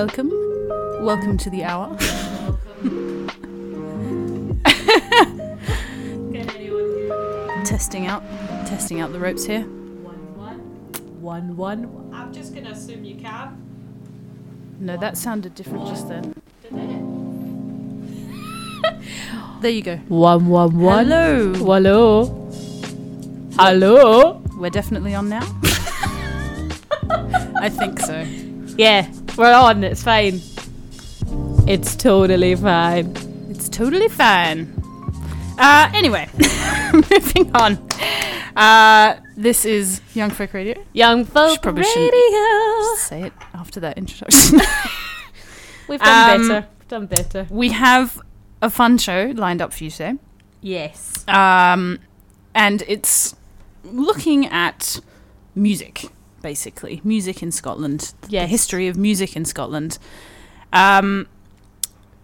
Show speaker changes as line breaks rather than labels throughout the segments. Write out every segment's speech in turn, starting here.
Welcome. Welcome to the hour. testing out testing out the ropes here.
One, one. One, one. I'm just gonna assume you can.
No, that sounded different just then. There you go.
One, one, one.
Hello.
Hello. Hello.
We're definitely on now. I think so.
Yeah, we're on. It's fine. It's totally fine.
It's totally fine. Uh, anyway, moving on. Uh, this is Young Folk Radio.
Young folk
probably shouldn't-
radio.
Say it after that introduction.
We've done
Um,
better. Done better.
we have a fun show lined up for you today.
Yes.
Um, and it's looking at music, basically. Music in Scotland. The
Yes.
history of music in Scotland. Um,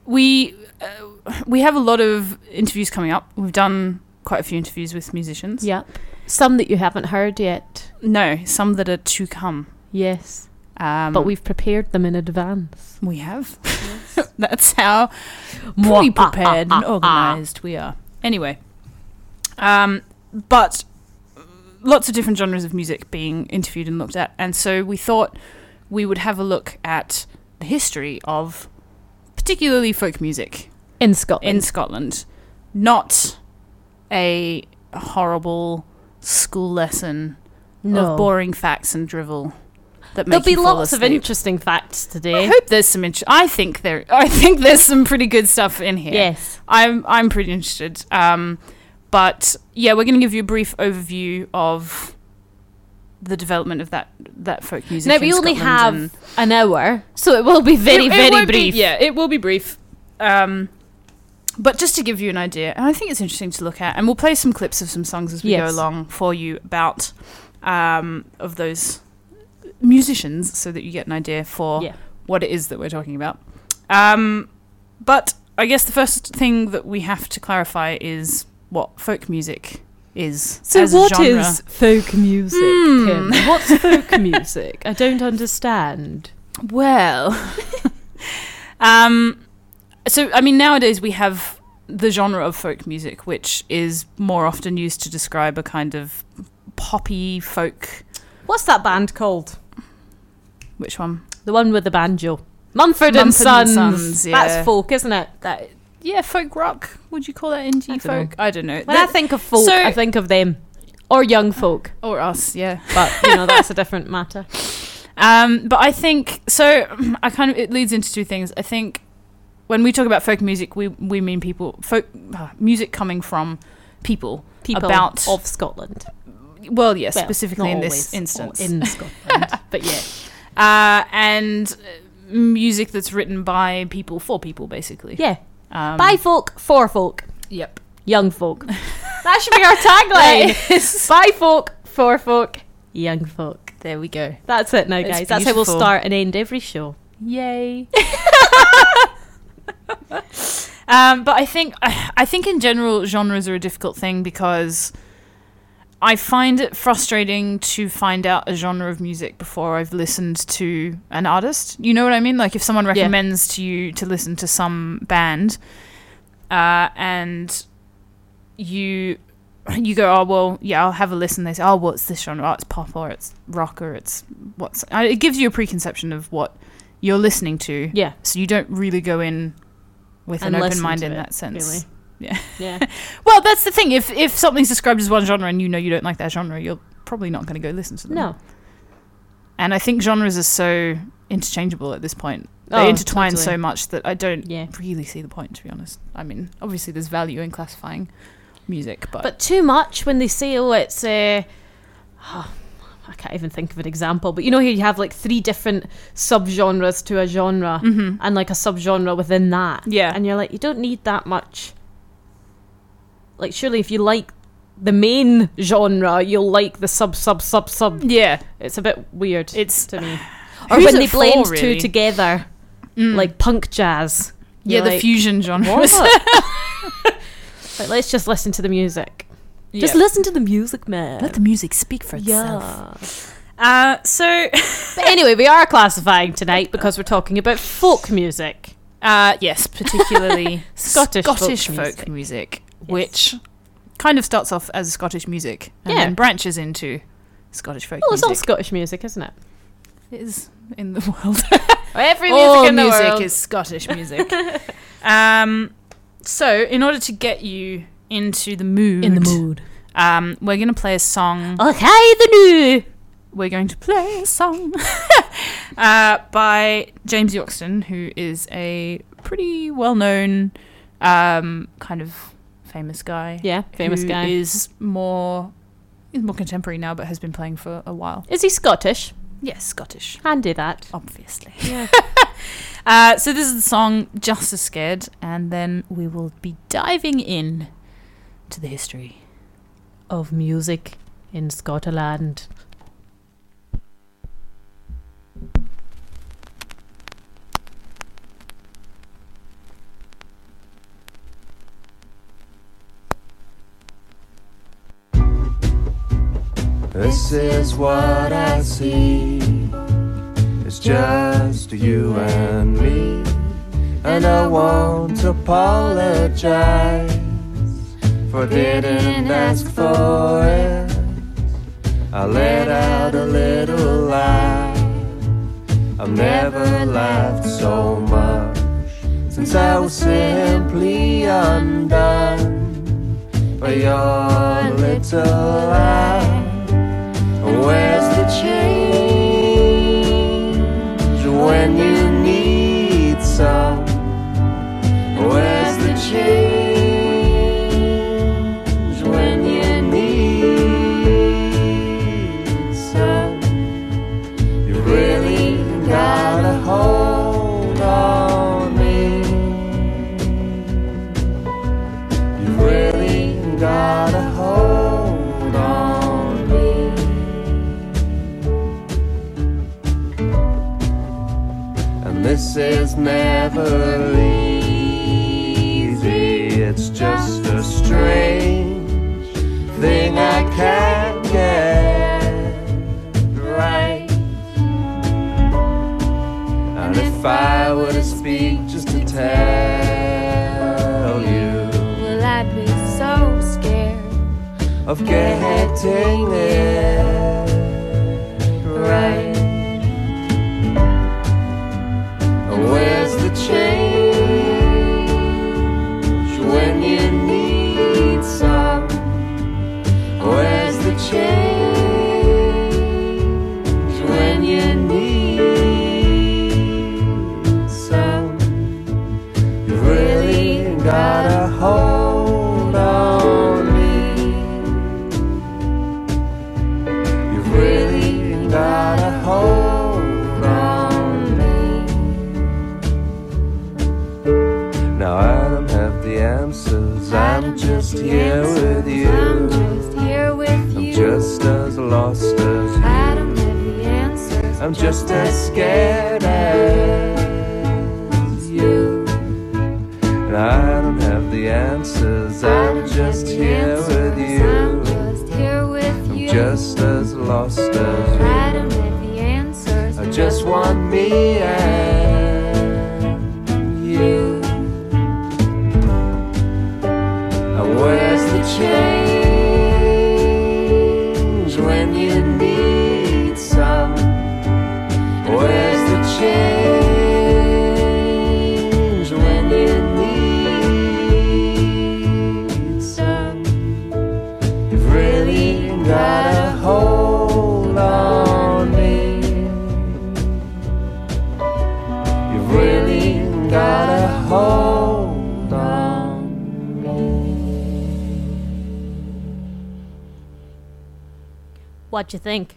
we uh, we have a lot of interviews coming up. We've done quite a few interviews with musicians.
Yeah. Some that you haven't heard yet.
No, some that are to come.
Yes.
Um,
but we've prepared them in advance.
we have. That's how fully prepared and organised we are. Anyway, um, but lots of different genres of music being interviewed and looked at, and so we thought we would have a look at the history of particularly folk music
In Scotland.
in Scotland, not a horrible school lesson
no.
of boring facts and drivel. That
There'll be lots of interesting facts today.
I hope there's some. Int- I think there. I think there's some pretty good stuff in here.
Yes.
I'm. I'm pretty interested. Um, but yeah, we're going to give you a brief overview of the development of that that folk music.
Now we only
Scotland
have an hour, so it will be very,
It- it
very
won't be-
brief.
yeah, it will be brief. Um, but just to give you an idea, and I think it's interesting to look at, and we'll play some clips of some songs as we
Yes.
go along for you about um, of those musicians, so that you get an idea for
Yeah.
what it is that we're talking about. Um, but I guess the first thing that we have to clarify is what folk music is.
So
as a genre.
is folk music?
Hmm.
Kim? What's folk music? I don't understand.
Well, um, so I mean, nowadays we have the genre of folk music, which is more often used to describe a kind of poppy folk.
What's that band called?
Which one?
The one with the banjo. Mumford, and
Mumford and
Sons.
Sons, yeah.
That's folk, isn't it?
That yeah, folk rock. Would you call that indie
I
folk? I don't know.
When I think of folk,
So-
I think of them. Or young folk.
or us, yeah.
But, you know, that's a different matter.
Um, but I think so. I kind of it leads into two things. I think when we talk about folk music, we we mean people folk uh, music coming from people.
People
About-
of Scotland.
Well, yes,
Well,
specifically in this instance.
In Scotland. but yeah.
uh, and uh, music that's written by people for people, basically.
Yeah.
Um,
By folk, for folk,
Yep.
young folk. that should be our tagline. By folk, for folk, young folk.
There we go.
That's it now, guys. That's how we'll start and end every show.
Yay. um, but I think I think in general genres are a difficult thing because I find it frustrating to find out a genre of music before I've listened to an artist. You know what I mean? Like if someone recommends to you to listen to some band, uh, and you you go, oh well, yeah, I'll have a listen. They say, oh, what's this genre? Oh, it's pop or it's rock or it's what's. It gives you a preconception of what you're listening to,
Yeah.
so you don't really go in with
And
an open mind in
it,
that sense.
really.
Yeah.
Yeah.
Well, that's the thing. If if something's described as one genre and you know you don't like that genre, you're probably not going to go listen to them.
no.
And I think genres are so interchangeable at this point. They
Oh,
intertwine
totally.
so much that I don't
Yeah.
really see the point. To be honest, I mean, obviously there's value in classifying music, but,
But too much when they say, oh, it's uh, I can't even think of an example, but you know, here you have like three different subgenres to a genre
Mhm.
and like a subgenre within that.
Yeah.
And you're like, you don't need that much. Like, surely if you like the main genre, you'll like the sub, sub, sub, sub.
yeah,
It's a bit weird
it's
to me. Or when
it
they
for,
blend
really?
two together,
Mm.
like punk jazz.
yeah, the
like,
fusion genres.
What? like, let's just listen to the music. Just listen to the music, man.
Let the music speak for itself.
yeah.
Uh, so,
But anyway, we are classifying tonight because we're talking about folk music.
uh, yes, particularly
Scottish folk
Scottish folk,
music.
music, which kind of starts off as Scottish music and
Yeah.
then branches into Scottish folk
Well, it's all. Scottish music, isn't it?
It is in the world.
Every music
all music is Scottish music. um, so, in order to get you into the mood, um, we're going to play a song.
Okay, the new.
We're going to play a song uh, by James Yorkston, who is a pretty well-known, um, kind of famous guy.
Yeah, famous guy.
is more. He's more contemporary now, but has been playing for a while.
Is he Scottish?
Yes, Scottish,
Handy that.
obviously.
Yeah.
Uh, so this is the song "Just as Scared," and then we will be diving in to the history.
of music in Scotland.
This is what I see. It's just you and me. And I want to apologize for didn't ask for it. I let out a little laugh. I've never laughed so much since I was simply undone by your little laugh. Where's the change? When you never easy, it's just a strange thing I can't get right. And if I were to speak just to tell you
Well, I'd be so scared.
of getting it don't have the answers. I'm just here with you.
I'm just here with
I'm
you.
just as lost as you.
I don't have the answers.
I'm just as scared as you. And I don't have the answers. I'm just here with you.
just here with
I'm
you.
just as lost as you.
I don't have the answers.
I just want me and change
What'd you think?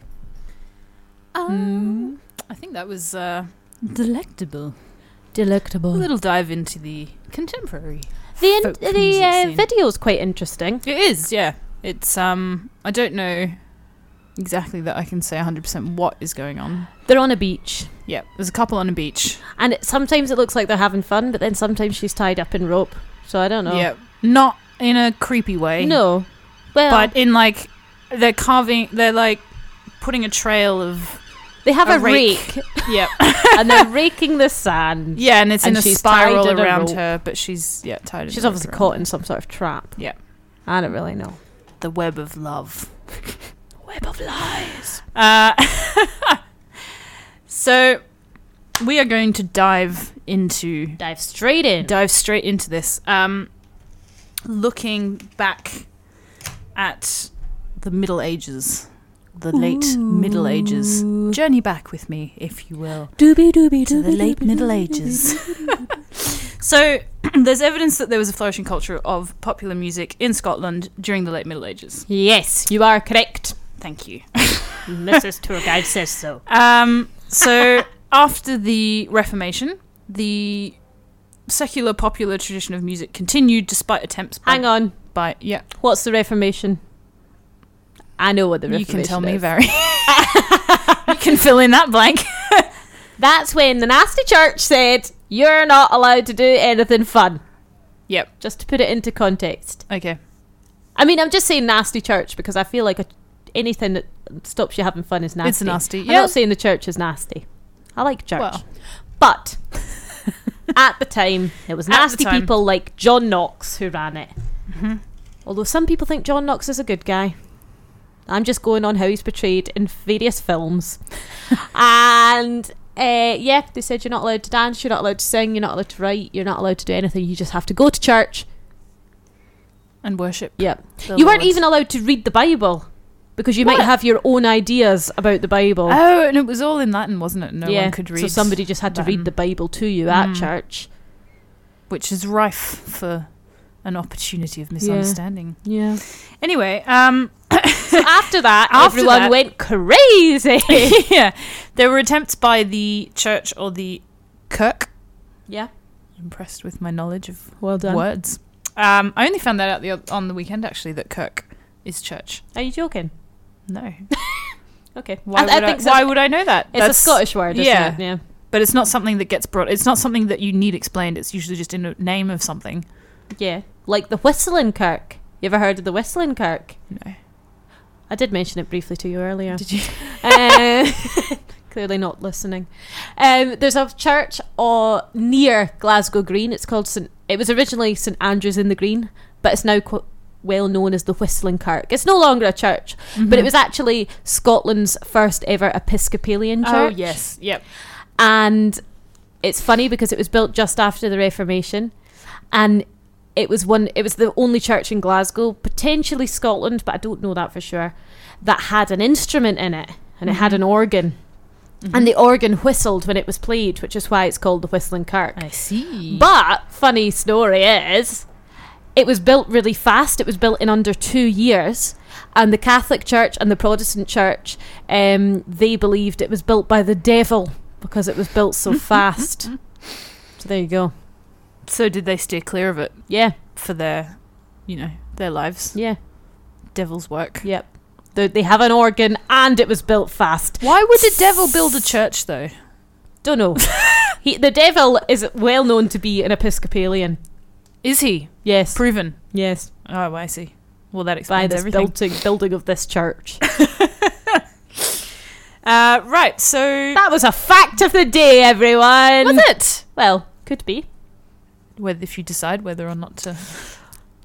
Mm, I think that was uh, delectable.
Delectable.
A little dive into the contemporary.
The in-
folk
the
music
uh,
scene.
video's quite interesting.
It is, yeah. It's um, I don't know exactly that I can say 100% what is going on.
They're on a beach,
Yeah, there's a couple on a beach.
and it, sometimes it looks like they're having fun, but then sometimes she's tied up in rope. So I don't know.
Yeah, not in a creepy way.
No. Well,
but in like they're carving they're like putting a trail of
They have
A
a,
rake.
rake,
yeah,
and they're raking the sand.
yeah, and it's in a spiral
tied in a
around her, but she's yeah tied.
She's obviously caught in some sort of trap.
Yeah.
I don't really know.
the web of love.
Web of lies.
Uh, so we are going to dive into
Dive straight in.
dive straight into this. Um, looking back at the Middle Ages, the late Middle Ages. Journey back with me, if you will,
Doobie doobie
to the late Middle Ages. so there's evidence that there was a flourishing culture of popular music in Scotland during the late Middle Ages.
Yes, you are correct.
Thank you.
Mrs. Tour Guide says so.
Um, so after the Reformation, the secular popular tradition of music continued despite attempts by,
Hang on.
by yeah
What's the Reformation? I know what the
you can tell me
is.
very you can fill in that blank
That's when the nasty church said you're not allowed to do anything fun.
yep
Just to put it into context.
okay
I mean, I'm just saying nasty church because I feel like a, anything that stops you having fun is nasty.
it's nasty
I'm not saying the church is nasty. I like church.
well
But at the time, it was nasty people like John Knox who ran it.
Mm-hmm.
Although some people think John Knox is a good guy. I'm just going on how he's portrayed in various films. and uh, yeah, they said you're not allowed to dance, you're not allowed to sing, you're not allowed to write, you're not allowed to do anything. You just have to go to church.
and worship
Yep. you weren't even allowed to read the Bible because you might have your own ideas about the Bible.
oh and it was all in Latin wasn't it no one could read
So somebody just had to
Latin.
read the Bible to you at
Mm.
church.
which is rife for an opportunity of misunderstanding
Yeah.
anyway um
So after that,
After
everyone
that-
went crazy.
yeah there were attempts by the church or the kirk
yeah.
impressed with my knowledge of
Well done.
words. Um, I only found that out the, on the weekend actually that Kirk is church.
Are you joking?
No,
Okay.
why
I,
would
I
I,
so.
why would I know that?
It's a Scottish word,
yeah.
it? Yeah.
but it's not something that gets brought. It's not something that you need explained. It's usually just in a name of something.
Yeah. Like the Whistling Kirk. You ever heard of the Whistling Kirk?
No,
I did mention it briefly to you earlier.
did you?
Uh, clearly not listening. Um, there's a church uh, near Glasgow Green. It's called St. It was originally St Andrews in the Green, but it's now qu- well known as the Whistling Kirk. It's no longer a church, but it was actually Scotland's first ever Episcopalian church.
Oh yes, yep.
and it's funny because it was built just after the Reformation, and it was one. It was the only church in Glasgow, potentially Scotland, but I don't know that for sure, that had an instrument in it, and it had an organ, and the organ whistled when it was played, which is why it's called the Whistling Kirk.
I see.
But funny story is, it was built really fast. It was built in under two years, and the Catholic Church and the Protestant Church, um, they believed it was built by the devil because it was built so fast. So there you go.
So did they steer clear of it
Yeah,
for their, you know, their lives?
yeah,
Devil's work.
yep. They, they have an organ, and it was built fast.
Why would the devil build a church though?
Don't know. he, the devil is well known to be an Episcopalian.
Is he
Yes,
proven?
yes.
Oh, I see. Well, that
By
explains
this
everything.
building, building of this church.
Uh, right. So
that was a fact of the day, everyone.
was it?
Well, could be.
Whether if you decide whether or not to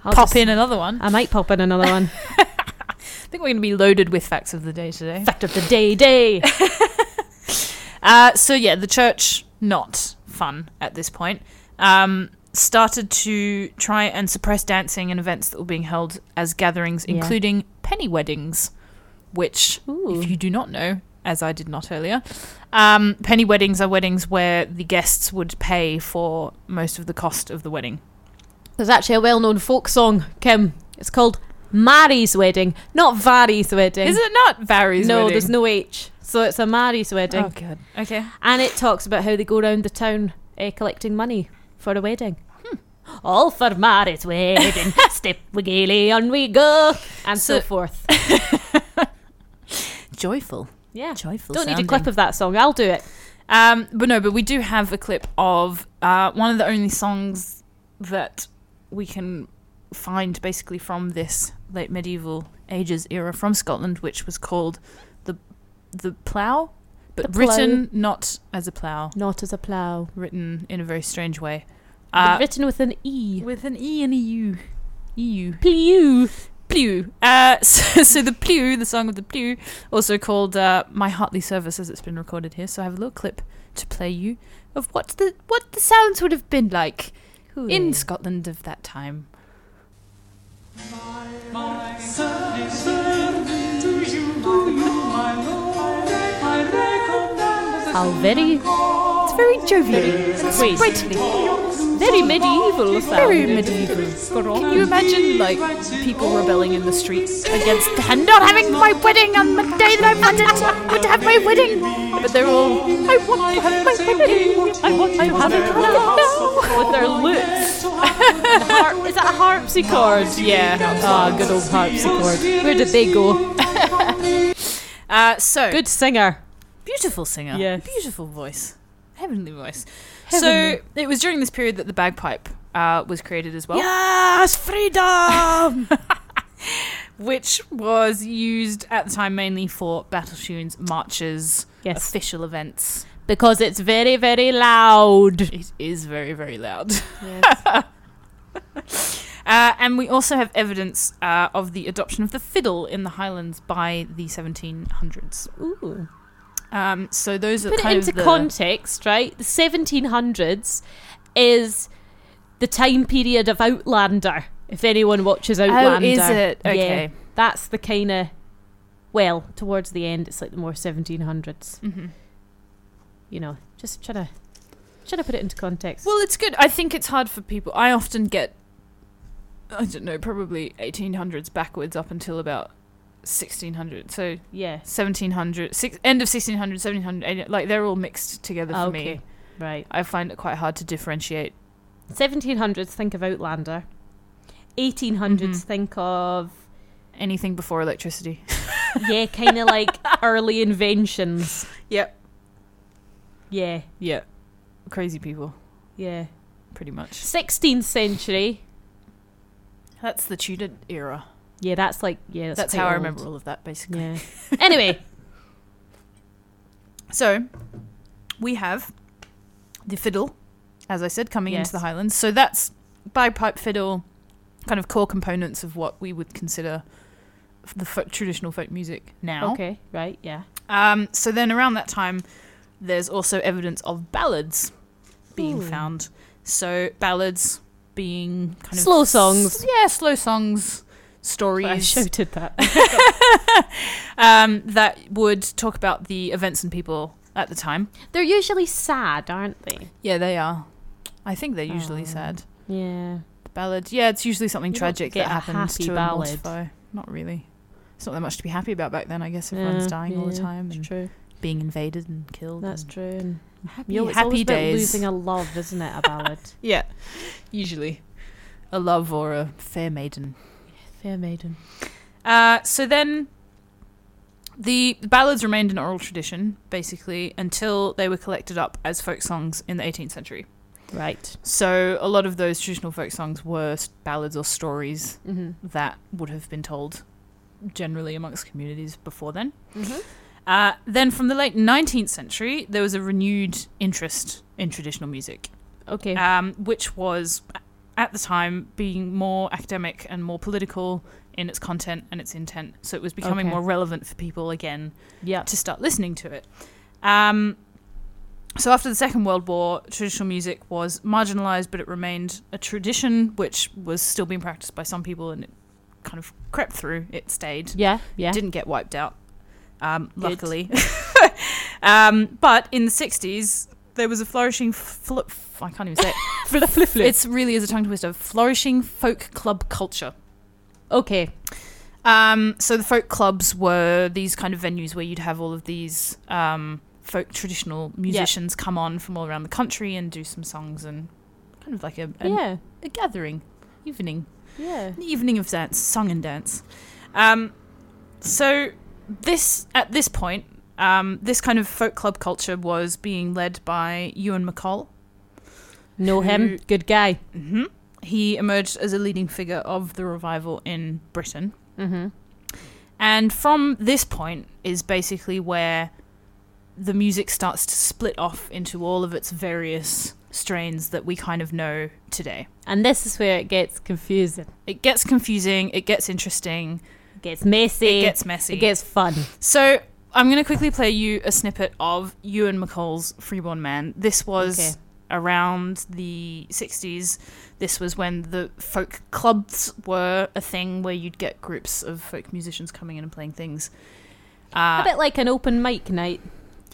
I'll
pop in another one.
I might pop in another one.
I think we're going to be loaded with facts of the day today.
fact of the day, day.
Uh, so yeah, the church not fun at this point. Um, started to try and suppress dancing and events that were being held as gatherings,
Yeah.
including penny weddings, which,
Ooh.
if you do not know, as I did not earlier, um, penny weddings are weddings where the guests would pay for most of the cost of the wedding.
There's actually a well-known folk song, Kim. It's called Mary's Wedding, not Vary's Wedding.
Is it not Vary's
no,
wedding?
there's no H. So it's a Mary's Wedding.
Oh god. Okay.
And it talks about how they go around the town uh, collecting money for a wedding. Hmm. All for Mary's wedding. Step we gaily on we go. And so,
So-
forth.
Joyful.
Yeah.
Joyful.
Don't need a clip of that song. I'll do it.
Um, but no, but we do have a clip of uh, one of the only songs that we can find basically from this late medieval ages era from Scotland, which was called the the plough, but
The
written not as a plough,
Not as a plough.
written in a very strange way. Uh,
written with an E.
with an E and a U. EU.
Plew.
Uh, so, so the Plew, the song of the Plew, also called uh, My Heartly Service as it's been recorded here. So I have a little clip to play you of what the what the sounds would have been like in Scotland of that time.
How very,
It's very jovial. Sprightly.
Very medieval sound.
Very medieval. Can you imagine like people rebelling in the streets against not having my wedding on the day that I wanted to, to have my wedding? But they're all I want to have my wedding. I want to have it now.
with their lutes. Harp, is that a harpsichord?
Yeah.
Ah, good old harpsichord. Where did they go?
Uh, so
Good singer.
beautiful singer.
Yes.
Beautiful voice. Heavenly voice.
Heavenly.
So it was during this period that the bagpipe uh, was created as well.
Yes, freedom.
which was used at the time mainly for battle tunes, marches,
yes,
official events.
because it's very, very loud.
It is very, very loud.
Yes.
Uh, and we also have evidence uh, of the adoption of the fiddle in the Highlands by the 1700s.
Ooh.
Um, so those are
Put it into
the,
context, right? The 1700s is the time period of Outlander. If anyone watches Outlander,
Oh, is it?
Yeah.
Okay.
that's the kind of well towards the end. It's like the more 1700s.
hmm
You know, just trying to trying to put it into context.
Well, it's good. I think it's hard for people. I often get, I don't know, probably 1800s backwards up until about 1600. So
yeah.
1700, six, end of 1600, 1700, like they're all mixed together for me.
Right.
I find it quite hard to differentiate.
1700s, think of Outlander. 1800s,
Mhm.
think of
Anything before electricity.
yeah, kind of like early inventions.
Yep.
Yeah,
Yeah. Crazy people,
yeah.
pretty much.
16th century.
That's the Tudor era.
Yeah, that's like yeah. That's,
That's how I remember all of that, basically.
Yeah. anyway,
So, we have the fiddle, as I said, coming
Yes.
into the Highlands. So that's bagpipe fiddle, kind of core components of what we would consider the folk, traditional folk music now.
okay, right, yeah.
Um, so then around that time, there's also evidence of ballads being
Ooh.
found. So ballads being kind of
Slow songs.
yeah, slow songs,
I
stories
shouted that.
um, that would talk about the events and people at the time.
They're usually sad, aren't they?
Yeah, they are. I think they're usually
Oh.
sad.
Yeah.
The ballad, yeah, it's usually something
You
tragic that happens to
ballad.
a. Not really. It's not that much to be happy about back then. I guess everyone's
Yeah,
dying all the time
It's true.
being invaded and killed.
That's
and
true. And
Happy,
you know, it's
happy days.
losing a love, isn't it? A ballad.
Yeah, usually a love or a fair maiden.
Fair maiden.
Uh, so then the ballads remained an oral tradition, basically, until they were collected up as folk songs in the 18th century.
Right.
So a lot of those traditional folk songs were ballads or stories
Mm-hmm.
that would have been told generally amongst communities before then.
Mm-hmm.
Uh, then from the late 19th century, there was a renewed interest in traditional music.
Okay.
um, which was at the time being more academic and more political in its content and its intent. So it was becoming
Okay.
more relevant for people again
yeah.
to start listening to it. Um, so after the Second World War, traditional music was marginalized, but it remained a tradition which was still being practiced by some people, and it kind of crept through. It stayed
Yeah. Yeah.
didn't get wiped out, um, luckily. um, but in the 60s, there was a flourishing, fl- I can't even say it. It's really is a tongue twister. Flourishing folk club culture.
okay.
Um, so the folk clubs were these kind of venues where you'd have all of these um, folk traditional musicians come on from all around the country and do some songs and kind of like a, a,
yeah.
a gathering evening.
Yeah.
An evening of dance, song and dance. Um, so this at this point, um, this kind of folk club culture was being led by Ewan MacColl.
Know
Who-
him. Good guy.
hmm He emerged as a leading figure of the revival in Britain.
Mm-hmm.
And from this point is basically where the music starts to split off into all of its various strains that we kind of know today.
And this is where it gets confusing.
It gets confusing, it gets interesting,
It gets messy.
it gets messy.
It gets fun.
So I'm going to quickly play you a snippet of Ewan MacColl's Freeborn Man. This was
Okay.
around the 60s. This was when the folk clubs were a thing where you'd get groups of folk musicians coming in and playing things. Uh,
a bit like an open mic night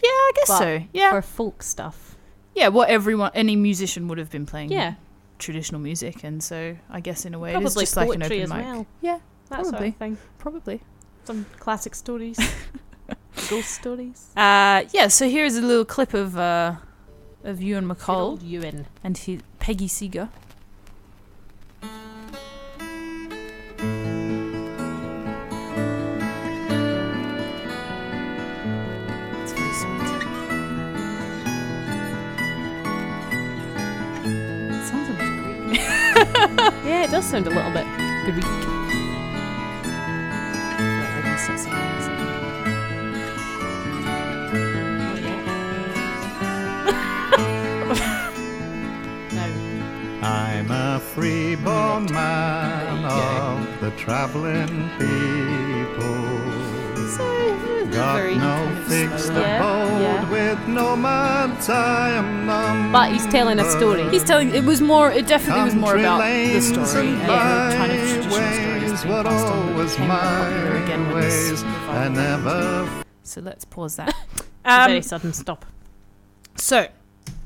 yeah, I guess so. Yeah.
for folk stuff.
yeah, what everyone, any musician would have been playing
Yeah,
traditional music. And so I guess in a way it is
probably
just like an open
as
mic.
well.
Yeah,
That sort of thing.
probably.
Some classic stories, ghost stories.
Uh, yeah, so here's a little clip of, uh, of Ewan
Good MacColl. Ewan.
and he, Peggy Seeger. It's very sweet. Sounds a bit Greek.
Yeah, it does sound a little bit Greek.
They're
the traveling people. Got no fixed
slow.
Yeah,
abode
yeah.
with no man's I am numbered.
But he's telling a story.
He's telling. It was more. It definitely was more about the story
and
and the kind of traditional stories being
were
passed on that
always
became popular
my
again when this
ways. I never
So let's pause that.
It's a very
Um,
sudden stop.
so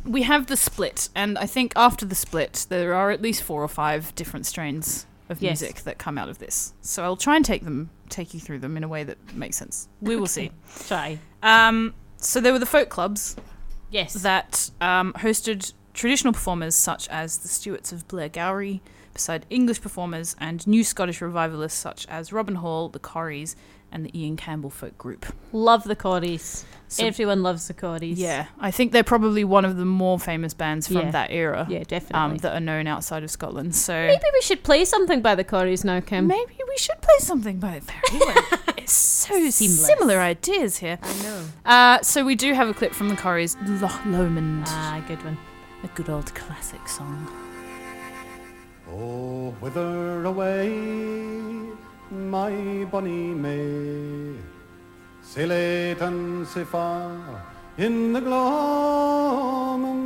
we have the split, and I think after the split, there are at least four or five different strains of
Yes.
music that come out of this. So I'll try and take them, take you through them in a way that makes sense. We will see.
Try.
Um, so there were the folk clubs
Yes.
that um, hosted traditional performers such as the Stewarts of Blairgowrie, beside English performers and new Scottish revivalists such as Robin Hall, the Corries, and the Ian Campbell folk group.
Love the Corries.
So-
Everyone loves the Corries.
Yeah, I think they're probably one of the more famous bands from
Yeah.
that era
Yeah, definitely.
um, that are known outside of Scotland. So
Maybe we should play something by the Corries now, Kim.
maybe we should play something by very well. it's so
Seamless.
similar ideas here.
I know.
Uh, so we do have a clip from the Corries, Loch Lomond,
Ah, good one.
a good old classic song.
Oh, whither away, my bonny May? Sae late and sae far in the gloaming.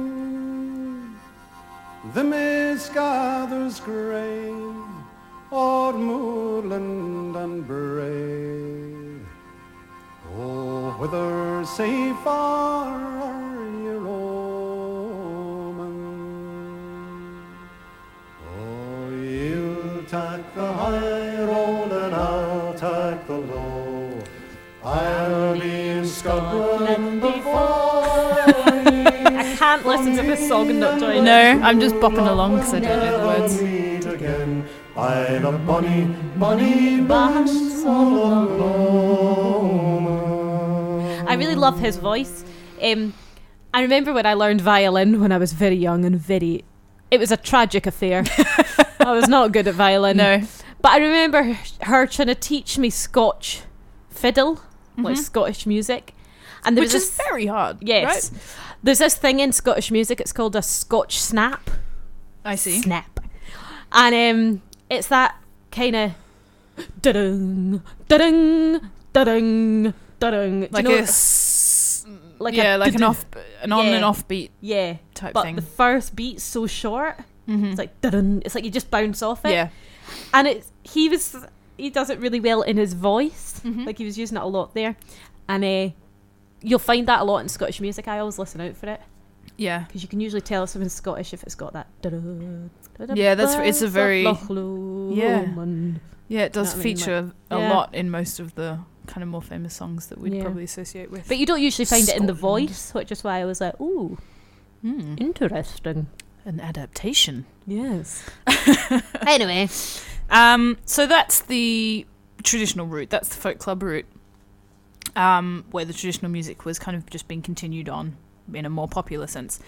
The mist gathers grey o'er moorland and brae. Oh, whither sae far are ye roaming? Oh, you'll take the high road and I'll take Scotland before
I can't listen to this song and not join
No. I'm just bopping along because I don't know the words.
meet again by the bonny, bonny banks of Lomond.
I really love his voice. Um, I remember when I learned violin when I was very young and very. It was a tragic affair. I was not good at violin.
No,
But I remember her trying to teach me Scotch fiddle, like
Mhm.
Scottish music. And there
which
was
is
this,
very hard.
yes,
right?
there's this thing in Scottish music. It's called a Scotch snap.
I see.
Snap, and um, it's that kind of da-dung, da-dung, da-dung, da-dung. You
Like
know
a
like
yeah,
a
like an off, an on
Yeah.
and off beat
yeah,
type
but
thing.
the first beat's so short.
Mhm.
It's like da-dung. It's like you just bounce off it.
yeah,
and it's he was he does it really well in his voice
Mhm.
like he was using it a lot there and uh, you'll find that a lot in scottish music i always listen out for it
yeah.
because you can usually tell if something's scottish if it's got that
Yeah, that's- it's a very- Yeah. Yeah, it does
know what I mean?
feature a
Yeah.
lot in most of the kind of more famous songs that we'd
Yeah.
probably associate with.
but you don't usually find it in the voice which is why i was like ooh
Hmm.
interesting
An adaptation.
yes anyway
Um, so that's the traditional route. That's the folk club route, um, where the traditional music was kind of just being continued on in a more popular sense.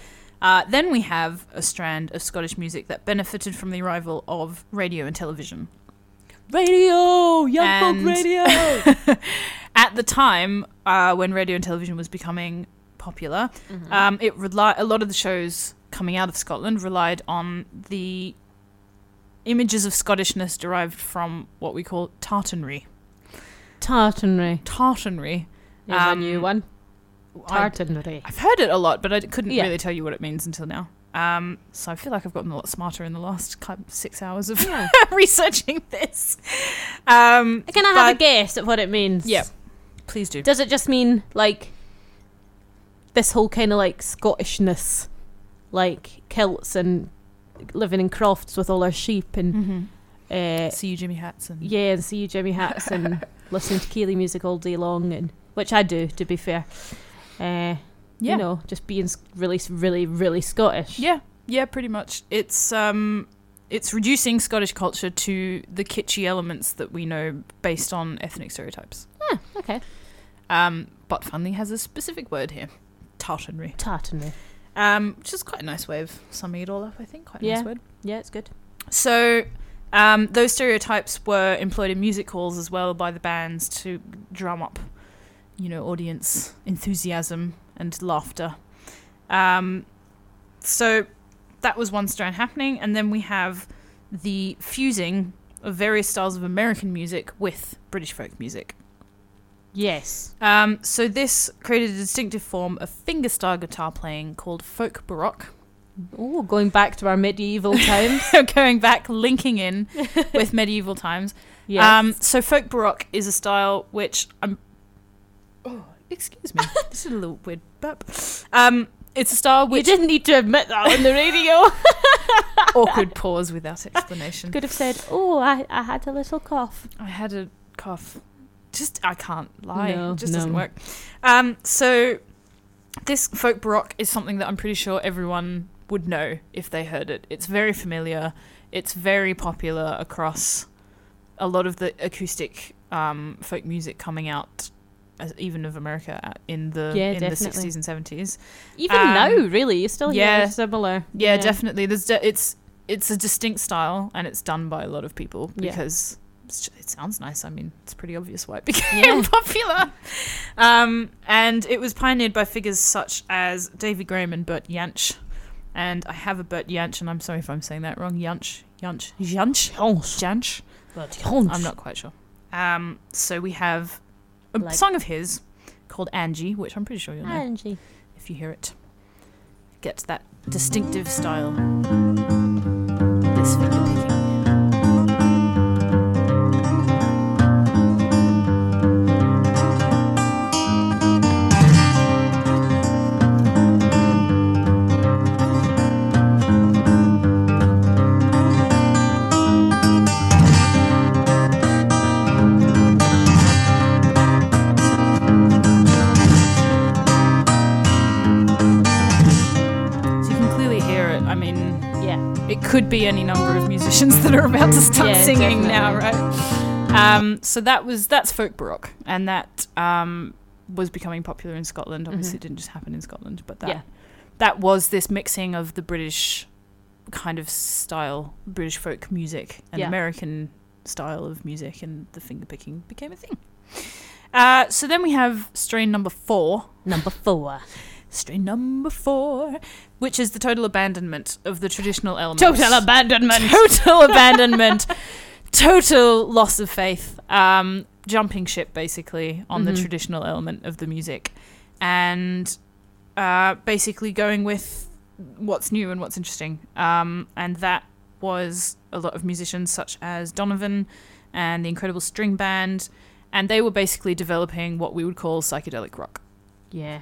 Uh, then we have a strand of Scottish music that benefited from the arrival of radio and television.
Radio, young
And-
folk radio.
At the time, uh, when radio and television was becoming popular,
Mm-hmm.
um, it reli- a lot of the shows coming out of Scotland relied on the images of Scottishness derived from what we call tartanry.
Tartanry
Tartanry.
is a new
Um,
one.
I-
Tartanry.
I've heard it a lot, but I couldn't
Yeah.
really tell you what it means until now. Um, so I feel like I've gotten a lot smarter in the last six hours of
Yeah.
researching this. Um,
Can I have a guess at what it means?
Yeah. Please do.
Does it just mean like this whole kind of like Scottishness, like kilts and living in crofts with all our sheep and
Mm-hmm.
uh,
See you, Jimmy Hats, and
yeah, and see you Jimmy hats and listening to ceilidh music all day long, and which I do to be fair. Uh,
yeah,
You know, just being really, really, really Scottish.
yeah, yeah, pretty much. It's um, it's reducing Scottish culture to the kitschy elements that we know based on ethnic stereotypes.
Okay.
Um, but Funny has a specific word here, tartanry,
Tartanry.
Um, which is quite a nice way of summing it all up. I think quite a
Yeah.
nice word.
Yeah, it's good.
So, um, those stereotypes were employed in music halls as well by the bands to drum up, you know, audience enthusiasm and laughter. Um, so, that was one strand happening, and then we have the fusing of various styles of American music with British folk music.
Yes.
Um, so, this created a distinctive form of fingerstyle guitar playing called folk baroque.
Oh, going back to our medieval times.
So going back, linking in with medieval times.
Yes.
Um, so folk baroque is a style which I'm. Oh, excuse me. this is a little weird burp. Um, it's a style which you
didn't need to admit that on the radio.
awkward pause without explanation.
Could have said, "Oh, I, I had a little cough."
I had a cough. Just I can't lie.
No,
it just doesn't work. Um, so this folk baroque is something that I'm pretty sure everyone would know if they heard it. It's very familiar. It's very popular across a lot of the acoustic um, folk music coming out, as, even of America, uh, in the
Yeah,
in
definitely.
the 60s and 70s.
Even
Um,
now, really, you still hear
yeah.
similar.
Yeah, definitely. There's de- it's it's a distinct style, and it's done by a lot of people because it sounds nice. I mean, it's pretty obvious why it became
Yeah.
popular. Um, and it was pioneered by figures such as Davy Graham and Bert Jansch. And I have a Bert Jansch, and I'm sorry if I'm saying that wrong. Jansch, Jansch, Jansch, Jansch. Bert Jansch. I'm not quite sure. Um, so we have a
Like-
song of his called Angie, which I'm pretty sure you'll know
Angie.
if you hear it. Get that distinctive style. This finger picking. Could be any number of musicians that are about to start
Yeah,
singing now, right? Um, so that was that's folk baroque, and that um, was becoming popular in Scotland. Obviously,
Mhm.
it didn't just happen in Scotland, but that
Yeah.
that was this mixing of the British kind of style, British folk music, and
Yeah.
American style of music, and the finger picking became a thing. Uh, so then we have strain number four,
Number four.
Strain number four, which is the total abandonment of the traditional elements.
Total abandonment.
total abandonment, total loss of faith, um, jumping ship basically on the
Mhm.
traditional element of the music, and uh, basically going with what's new and what's interesting. Um, and that was a lot of musicians such as Donovan and the Incredible String Band, and they were basically developing what we would call psychedelic rock.
Yeah.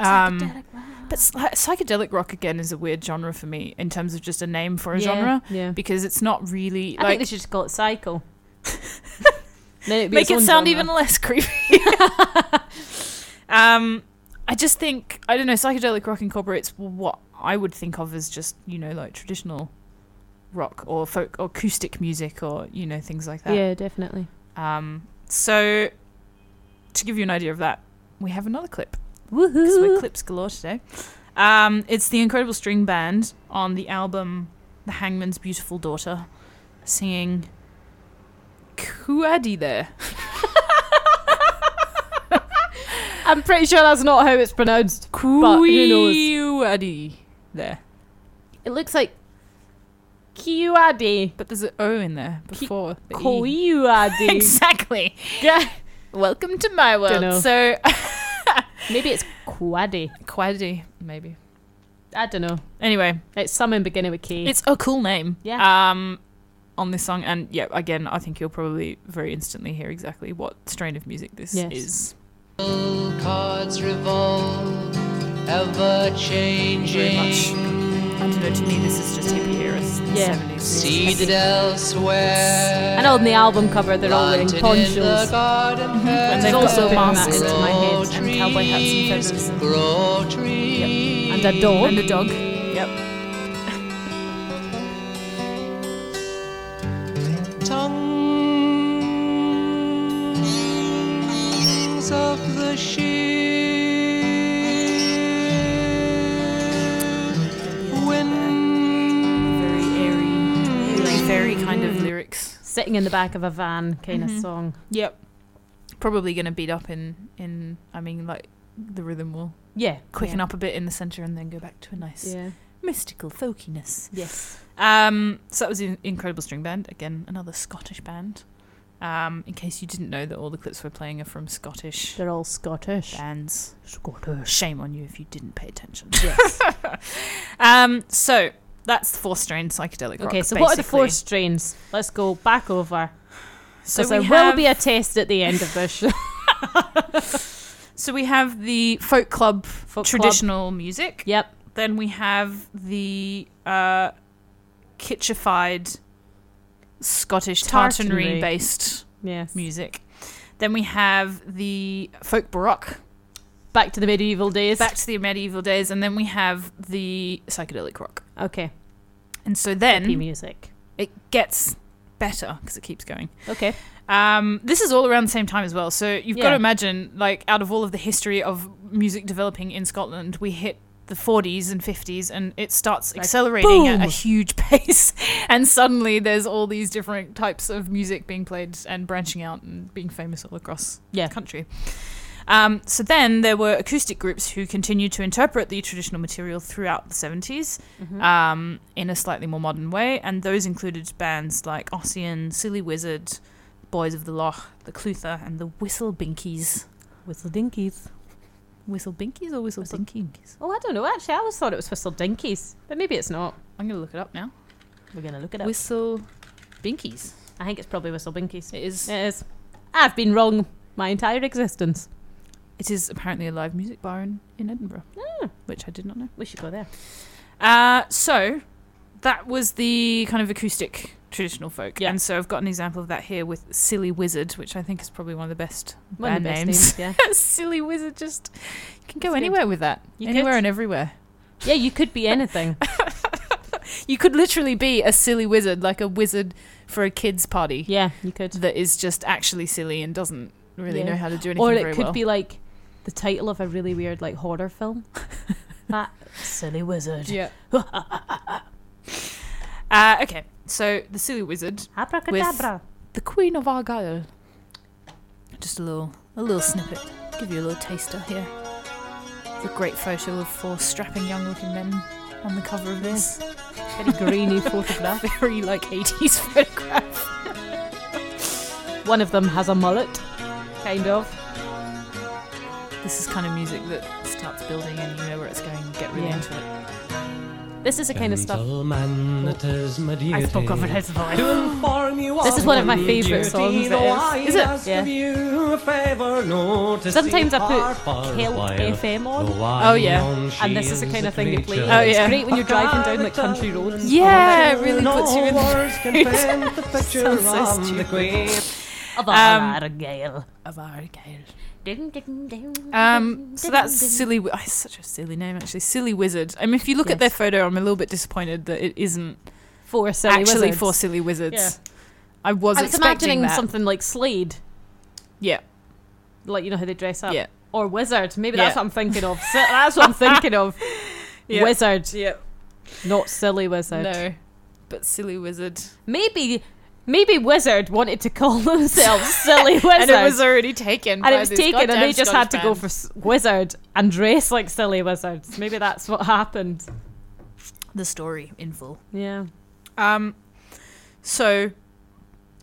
Um, but psy- psychedelic rock again is a weird genre for me in terms of just a name for a
yeah,
genre
Yeah.
because it's not really
I
like
think they should just call it cycle. Then it'd be
make
its
it
own
sound
genre.
even less creepy. um, I just think I don't know. Psychedelic rock incorporates what I would think of as just you know like traditional rock or folk or acoustic music or you know things like that.
Yeah, definitely.
Um, so to give you an idea of that, we have another clip because we're clips galore today. Um, it's the Incredible String Band on the album The Hangman's Beautiful Daughter singing Kuadi there.
I'm pretty sure that's not how it's pronounced. But who knows?
Kuadi there.
It looks like Kiuadi.
But there's an O in there before. E. Exactly.
Yeah.
Welcome to my world. So,
Maybe it's Quadi.
Kuadi, maybe.
I don't know.
Anyway,
It's something beginning with K.
it's a cool name.
Yeah.
Um, on this song, and yeah, again, I think you'll probably very instantly hear exactly what strain of music this
Yes.
is.
cards revolve, ever
Very
changing.
Much. I don't know. To me, this is just hippie era.
Yeah.
70s.
Seated elsewhere.
I know on the album cover they're all wearing
in
ponchos.
Mhm.
And they've
also
got
putting
masks
into my head.
and cowboy hats and
trees,
feathers. And,
Grow trees.
And a dog.
and a dog. Yep.
tongues of the sheep.
Sitting in the back of a van kind
Mhm.
of song.
Yep. Probably going to beat up in in. I mean, like the rhythm will
Yeah.
quicken
yeah.
up a bit in the center and then go back to a nice
Yeah.
mystical folkiness.
Yes.
Um, so that was an Incredible String Band. Again, another Scottish band. Um, in case you didn't know that all the clips we're playing are from Scottish
They're all Scottish.
bands.
Scottish.
Shame on you if you didn't pay attention.
Yes.
um, so that's four strain psychedelic rock.
okay, so what are the four
basically.
strains? Let's go back over.
So we
there will
have-
be a test at the end of this show.
So we have the folk club
Folk club.
traditional music.
Yep.
Then we have the uh, kitschified Scottish
Tartanry.
tartanry based
Yes.
music. Then we have the folk baroque,
Back to the medieval days.
back to the medieval days, and then we have the psychedelic rock.
Okay.
And so
Hippie
then
music.
it gets better because it keeps going.
Okay.
Um, this is all around the same time as well. So you've got to imagine, like, out of all of the history of music developing in Scotland, we hit the 40s and 50s and it starts
Like,
accelerating at a huge pace. and suddenly there's all these different types of music being played and branching out and being famous all across
Yeah.
the country. Um, so then there were acoustic groups who continued to interpret the traditional material throughout the 70s
Mm-hmm.
um, in a slightly more modern way, and those included bands like Ossian, Silly Wizard, Boys of the Lough, the Clutha, and the Whistle Binkies.
Whistle Dinkies.
Whistle Binkies or Whistle,
Whistle-
Dinkies?
Oh, I don't know. Actually, I always thought it was Whistle Dinkies. But maybe it's not.
I'm gonna look it up now.
We're going to look it up.
Whistle Binkies.
I think it's probably Whistle Binkies.
It is.
It is. I've been wrong my entire existence.
It is apparently a live music bar in, in Edinburgh,
Ah.
which I did not know.
We should go there.
Uh, so that was the kind of acoustic traditional folk.
Yeah.
And so I've got an example of that here with Silly Wizard, which I think is probably one of the best
One of
band
the best
names.
names, yeah.
Silly Wizard, just you can go
It's good.
anywhere with that.
You
anywhere
could.
and everywhere.
Yeah, you could be anything.
You could literally be a silly wizard, like a wizard for a kids' party
yeah, you could.
that is just actually silly and doesn't really
Yeah.
know how to do anything
Or it could
well.
be like the title of a really weird like horror film. that silly wizard.
yeah. uh, okay, so the silly wizard,
Abracadabra.
the Queen of Argyll. Just a little, a little snippet. Give you a little taster here. A great photo of four strapping young-looking men on the cover of this.
Very grainy photograph.
Very like 80s photograph.
One of them has a mullet, kind of.
This is kind of music that starts building and you know where it's going. You get really
Yeah.
into it.
This is the kind of stuff.
Gentleman, it is my duty
I spoke over his voice.
to
This is one of my favourite songs, it
though
is. It? Yeah.
of you a favour,
Sometimes I
you
put
are far
Kelp FM on.
Oh, yeah.
And this is the kind of thing you play.
Oh, yeah.
It's great when you're driving down like country roads.
Yeah, it really puts you in the
mood. can paint the
Sounds so
of the
stupid.
queen.
Of
Um,
Argyll.
Of
Argyll.
Um, so that's silly. Oh, it's such a silly name, actually. Silly wizard. I mean, if you look at their photo, I'm a little bit disappointed that it isn't
For silly
actually
wizards.
for silly wizards.
Yeah.
I was,
I was
expecting
imagining
that.
something like Slade,
Yeah,
like you know how they dress up.
yeah,
Or wizard. Maybe that's what I'm thinking of. That's what I'm thinking of.
Yeah.
Wizard,
yeah.
not silly wizard.
No, but silly wizard.
Maybe Maybe Wizard wanted to call themselves Silly Wizard.
and it was already taken.
and
by
it was taken, and they just had
Scottish
to go
band.
for Wizard and dress like silly wizards. Maybe that's what happened.
the story in full.
Yeah.
Um, so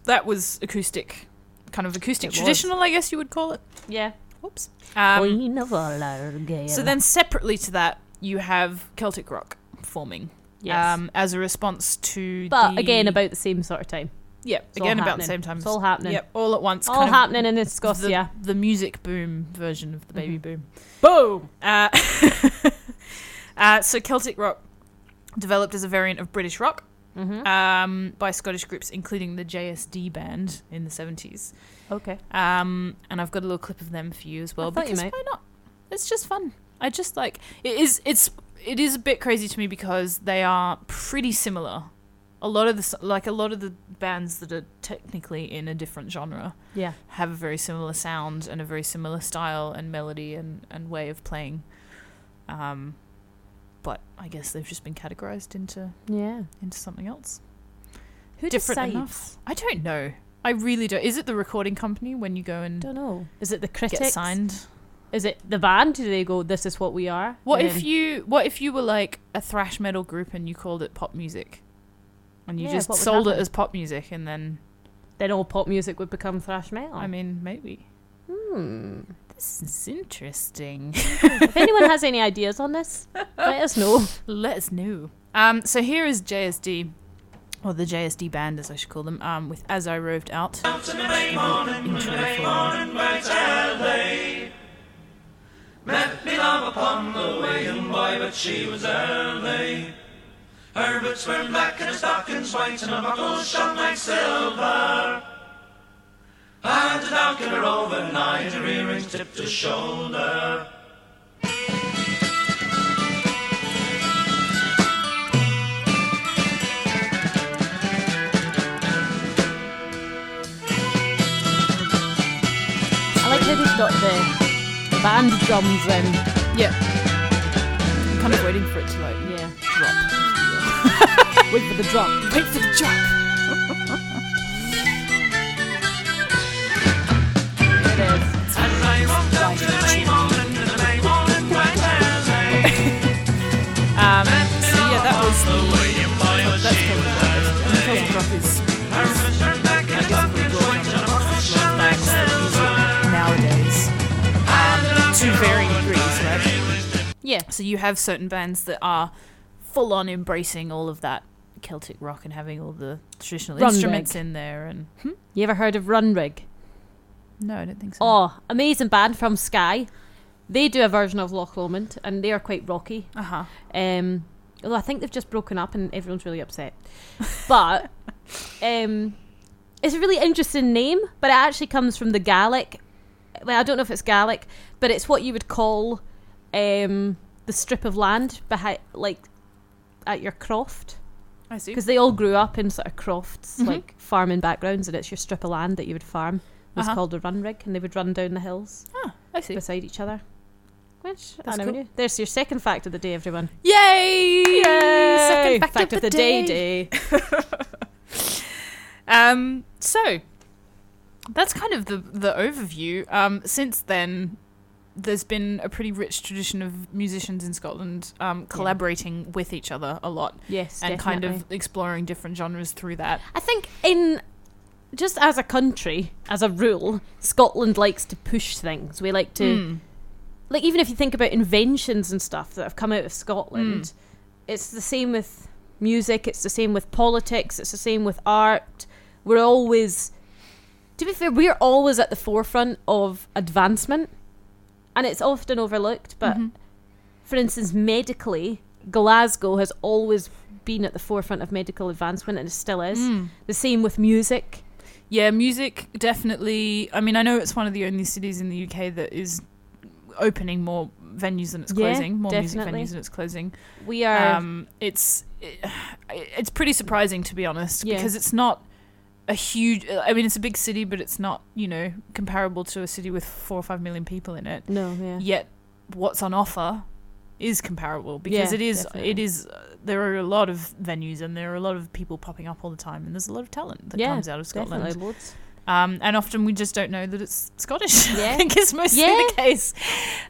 that was acoustic, kind of acoustic
It was.
traditional, I guess you would call it.
Yeah.
Whoops. Um,
Queen of all our
so then, separately to that, you have Celtic rock forming.
yes.
Um, as a response to
but
the-
again, about the same sort of time.
Yeah,
it's
again about the same time.
It's all happening.
Yep, all at once.
All
kind of
happening in
the,
Scotia.
the music boom version of the baby boom.
Boom.
Uh, uh, so Celtic rock developed as a variant of British rock
Mm-hmm.
um, by Scottish groups, including the JSD band in the seventies.
okay.
Um, and I've got a little clip of them for you as well
I thought you
because why not? It's just fun. I just like it is. It's it is a bit crazy to me because they are pretty similar. A lot of the like a lot of the bands that are technically in a different genre
Yeah.
have a very similar sound and a very similar style and melody and, and way of playing. Um, but I guess they've just been categorized into
Yeah.
into something else.
Who
Different
decides?
enough. I don't know. I really don't. Is it the recording company when you go and
Don't know. Is it the critics?
get signed?
Is it the band? Do they go? This is what we are.
What
And
if you What if you were like a thrash metal group and you called it pop music, and you
Yeah,
just
what would
sold it as pop music, and then
then all pop music would become thrash metal?
I mean maybe
hmm.
this is interesting.
if anyone has any ideas on this, let us know.
Let us know. Um, so here is JSD, or the JSD band as I should call them, um, with As I Roved Out.
Met me love upon the way and boy, but she was early. Her boots were black and her stockings white and her buckles shone like silver. And a dark in her overnight, her earrings tipped to shoulder.
I like how they've got the band drums in.
Yeah. I'm kind of waiting for it to like
Yeah.
drop.
Wait for the drop.
Wait for the drop.
There it is.
And I walked up to the May and the May morning quite.
Um, so yeah, that was
The way and boy,
that's
she
Celtic
was
rock.
early.
Celtic rock is
Her boots were black and her stockings white and her buckles shone like silver.
nowadays
And
to varying degrees, right?
Yeah.
So you have certain bands that are full on embracing all of that Celtic rock and having all the traditional
Run
instruments in there. And hmm?
You ever heard of Runrig?
No, I don't think so.
Oh, amazing band from Skye. They do a version of Loch Lomond, and they are quite rocky.
uh huh.
Um, although I think they've just broken up, and everyone's really upset. But um, it's a really interesting name, but it actually comes from the Gaelic. Well, I don't know if it's Gaelic, but it's what you would call um, the strip of land behind, like at your croft,
I see.
because they all grew up in sort of crofts,
Mhm.
like farming backgrounds, and it's your strip of land that you would farm. It was
Uh-huh.
called a run rig, and they would run down the hills Ah,
I see.
beside each other. Which
That's
I never
cool.
There's your second fact of the day, everyone.
Yay!
Yay!
Second fact, of, the, day.
day.
Um, so that's kind of the the overview. Um, since then, there's been a pretty rich tradition of musicians in Scotland um, collaborating with each other a lot
Yes,
and kind of exploring different genres through that.
I think in just as a country, as a rule, Scotland likes to push things. We like to
Mm.
like even if you think about inventions and stuff that have come out of Scotland,
Mm.
it's the same with music, it's the same with politics, it's the same with art. We're always to be fair, we're always at the forefront of advancement. And it's often overlooked, but
Mhm.
for instance, medically, Glasgow has always been at the forefront of medical advancement and it still is.
Mm.
The same with music.
Yeah, music definitely. I mean, I know it's one of the only cities in the UK that is opening more venues than it's
Yeah,
closing, more
definitely.
music venues than it's closing.
We are
um, it's it, it's pretty surprising to be honest
Yeah.
because it's not a huge i mean it's a big city but it's not you know comparable to a city with four or five million people in it
no, yeah.
yet what's on offer is comparable because
Yeah,
it is
definitely.
it is uh, there are a lot of venues and there are a lot of people popping up all the time and there's a lot of talent that
Yeah,
comes out of Scotland.
Definitely.
Um, and often we just don't know that it's Scottish.
Yeah.
I think is mostly
Yeah.
the case.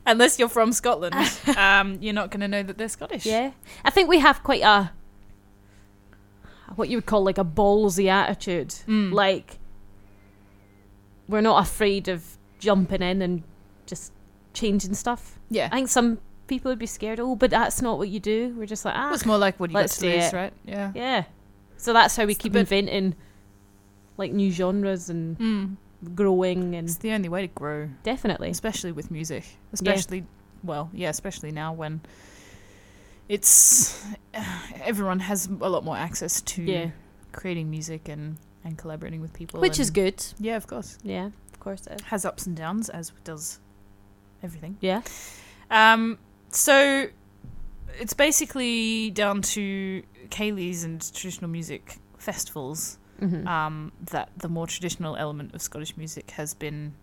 Unless you're from Scotland, um, you're not going to know that they're Scottish.
Yeah, I think we have quite a what you would call like a ballsy attitude.
Mm.
Like we're not afraid of jumping in and just changing stuff.
yeah.
I think some people would be scared. Oh, but that's not what you do. We're just like ah,
it's more like what you
let's
to
do
lose, right? Yeah.
yeah. So that's how we
It's
keep inventing like new genres and
Mm.
growing
It's the only way to grow,
definitely
especially with music. Especially, well, yeah, especially now when it's everyone has a lot more access to
yeah,
creating music and and collaborating with people,
which is good.
Yeah, of course.
Yeah, of course it.
Has ups and downs, as does everything.
Yeah.
Um, so it's basically down to ceilidhs and traditional music festivals
hmm
um, that the more traditional element of Scottish music has been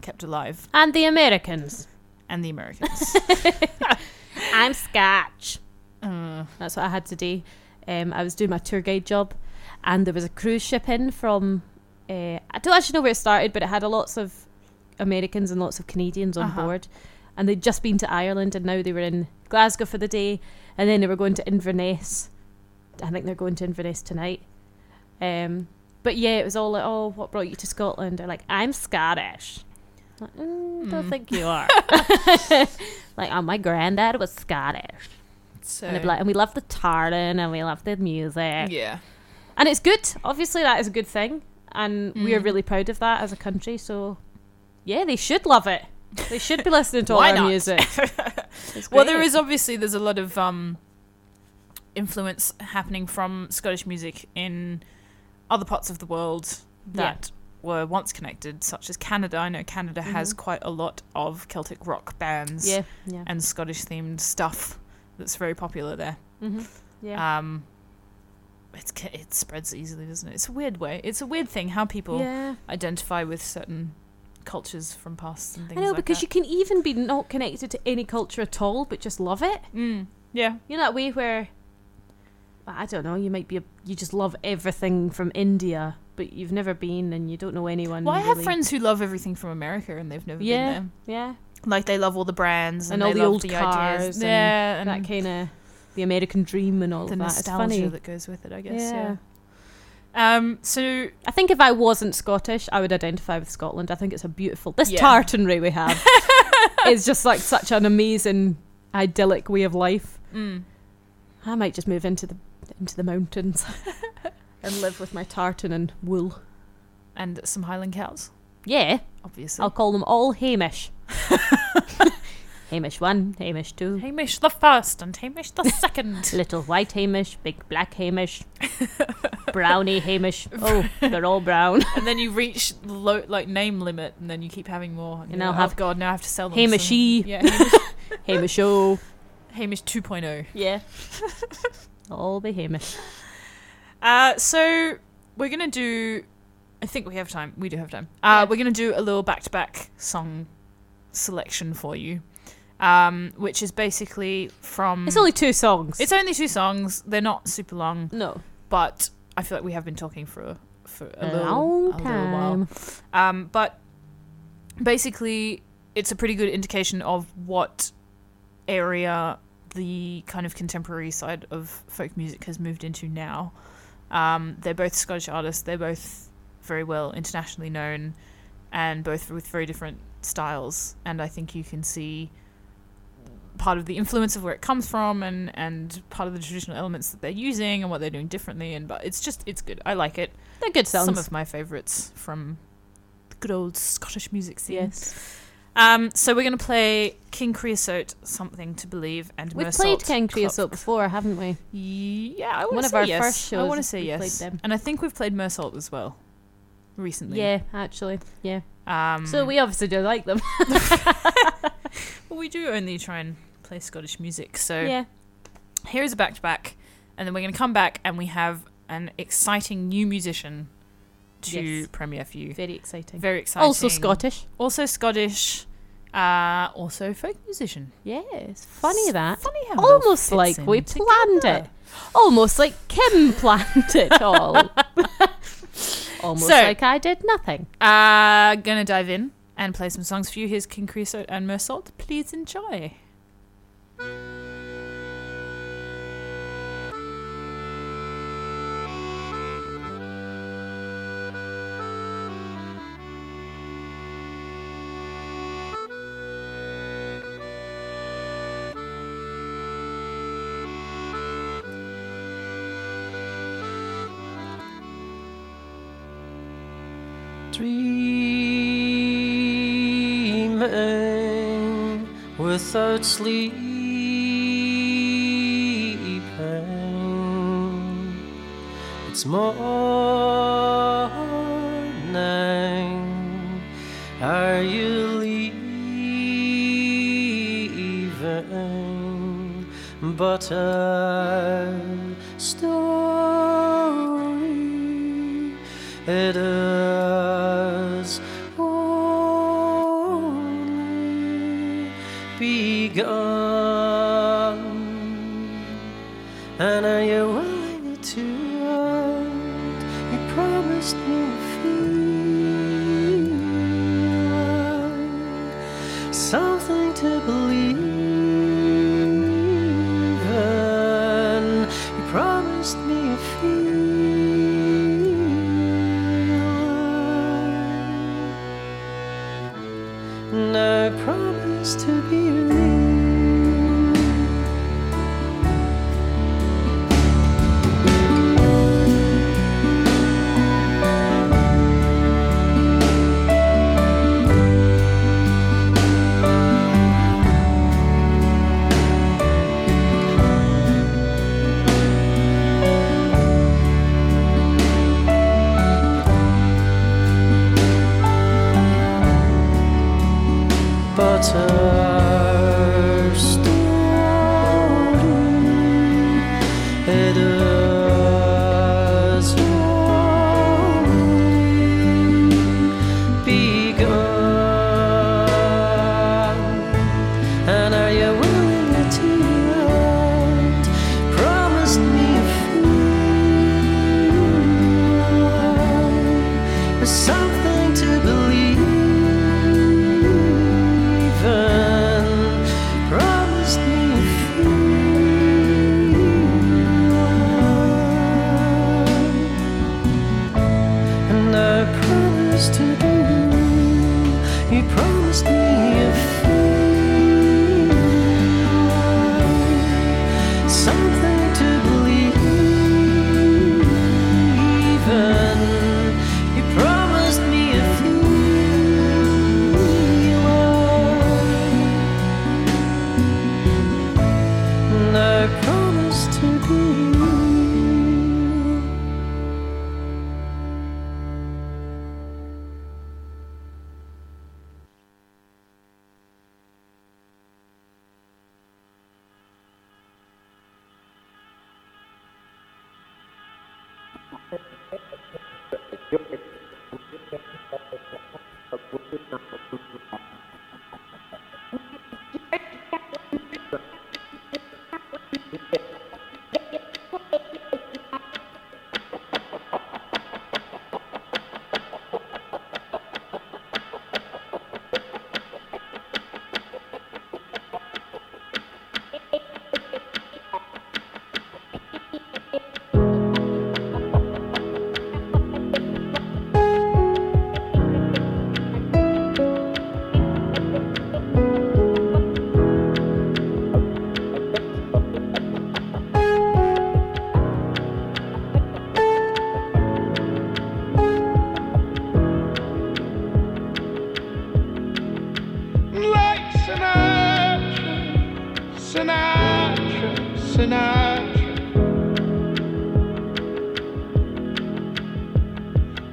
kept alive,
and the Americans.
and the Americans.
I'm Scotch.
uh,
That's what I had today. Um, I was doing my tour guide job, and there was a cruise ship in from. Uh, I don't actually know where it started, but it had a lots of Americans and lots of Canadians on
Uh-huh.
board, and they'd just been to Ireland, and now they were in Glasgow for the day, and then they were going to Inverness. I think they're going to Inverness tonight. Um, but yeah, it was all like, "Oh, what brought you to Scotland?" They're like, "I'm Scottish." Like, mm, don't
Mm.
think you are. like, oh, my granddad was Scottish.
so
And, like, and we love the tartan and we love the music.
yeah,
And it's good. Obviously, that is a good thing. And we're
Mm.
really proud of that as a country. So, yeah, they should love it. They should be listening to all our
not?
music.
Well, there is obviously there's a lot of um, influence happening from Scottish music in other parts of the world that were once connected, such as Canada. I know Canada has
Mhm.
quite a lot of Celtic rock bands
Yeah, yeah.
and Scottish themed stuff that's very popular there.
hmm Yeah.
Um, it's it spreads easily, doesn't it? It's a weird way. It's a weird thing how people
yeah.
identify with certain cultures from past and things.
I know,
like
because
that.
you can even be not connected to any culture at all, but just love it.
Mm, yeah.
You know that way where I don't know, you might be a, you just love everything from India, but you've never been and you don't know anyone.
Well, I have friends who love everything from America and they've never
Yeah,
been there. yeah. Like they love all the brands and,
And all the old
the
cars
ideas.
and
yeah, and
that kind of the American dream and all
the
of that. It's
nostalgia
funny.
that goes with it, I guess.
yeah.
Yeah. Um. So
I think if I wasn't Scottish, I would identify with Scotland. I think it's a beautiful. This
Yeah.
tartanry we have is just like such an amazing, idyllic way of life.
mm,
I might just move into the into the mountains and live with my tartan and wool.
and some Highland cows,
Yeah,
obviously.
I'll call them all Hamish. Hamish one, Hamish two,
Hamish the first and Hamish the second.
little white Hamish, big black Hamish, brownie Hamish. Oh, they're all brown.
and then you reach the low, like name limit, and then you keep having more. And
You
you're
now
like,
have
oh god, now I have to sell them.
Hamishy.
some- Yeah, Hamish,
Hamish oh,
Hamish 2.0.
yeah, all be Hamish.
Uh, so we're gonna do. I think we have time. We do have time. Uh,
Yeah.
we're gonna do a little back-to-back song selection for you, um, which is basically from.
It's only two songs.
It's only two songs. They're not super long,
no
but I feel like we have been talking for a, for a,
a
little,
long
a little while.
time.
Um, but basically, it's a pretty good indication of what area the kind of contemporary side of folk music has moved into now. Um, they're both Scottish artists. They're both very well internationally known, and both with very different styles. And I think you can see part of the influence of where it comes from, and and part of the traditional elements that they're using and what they're doing differently. And but it's just it's good. I like it.
They're good songs.
Some of my favourites from the good old Scottish music scene.
yes.
Um, so we're going to play King Creosote, Something to Believe, and
We've
Meursault
played King. Creosote before, haven't we?
Yeah, I want
One
to
of
say
our
yes.
first
I want to say yes. And I think we've played Meursault as well recently.
Yeah, actually. Yeah.
Um,
So we obviously do like them.
well, we do only try and play Scottish music. So
yeah.
here's a back to back, and then we're going to come back and we have an exciting new musician to
Yes.
premiere for you.
Very exciting.
Very exciting.
Also Scottish.
Also Scottish. Uh, also folk musician.
Yes, funny that.
Funny how
Almost like we planned
together.
it. Almost like Kim planned it all. Almost
So-
like I did nothing.
Uh, gonna dive in and play some songs for you. Here's King Creosote and Meursault. Please enjoy.
Dreaming without sleeping. It's morning.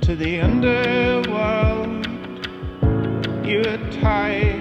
To
the underworld, you're tied.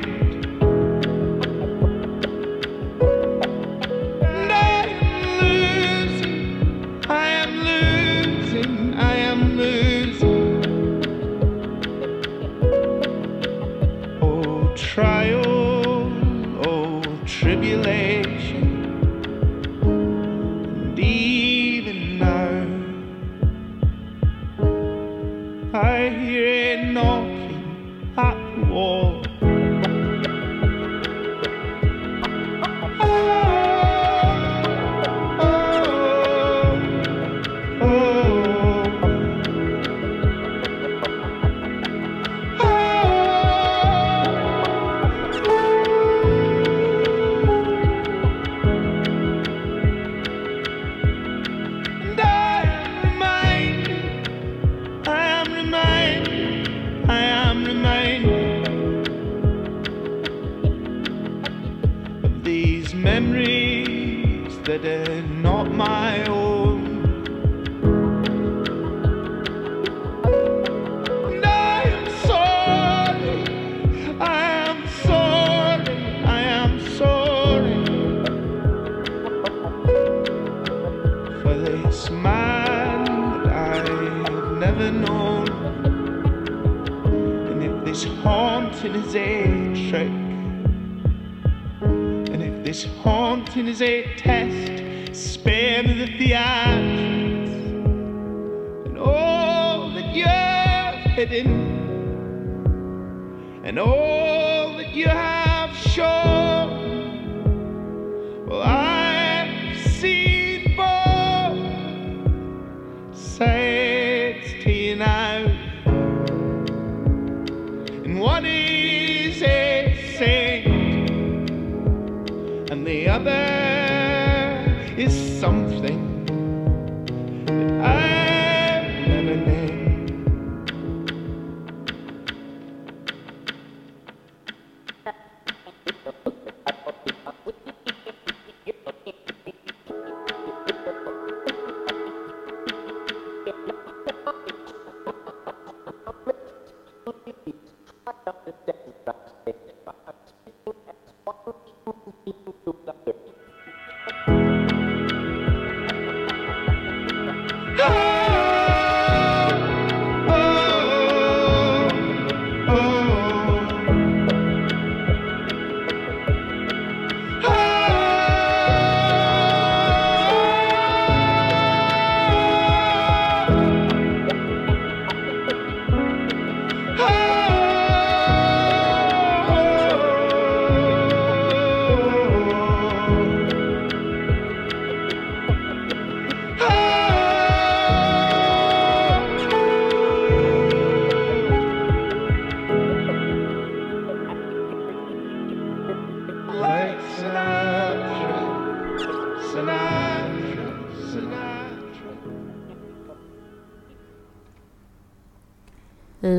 The other is something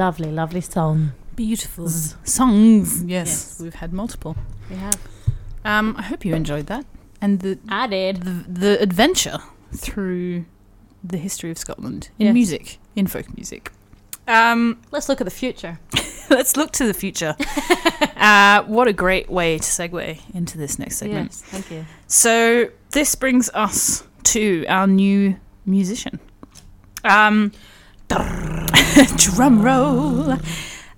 Lovely, lovely song.
Beautiful songs. Yes,
Yes.
we've had multiple.
We have.
Um, I hope you enjoyed that and the
I did.
the, the adventure through the history of Scotland in
Yes.
music, in folk music. Um,
Let's look at the future.
let's look to the future. uh, what a great way to segue into this next segment.
Yes, thank you.
So this brings us to our new musician. Um, drum roll.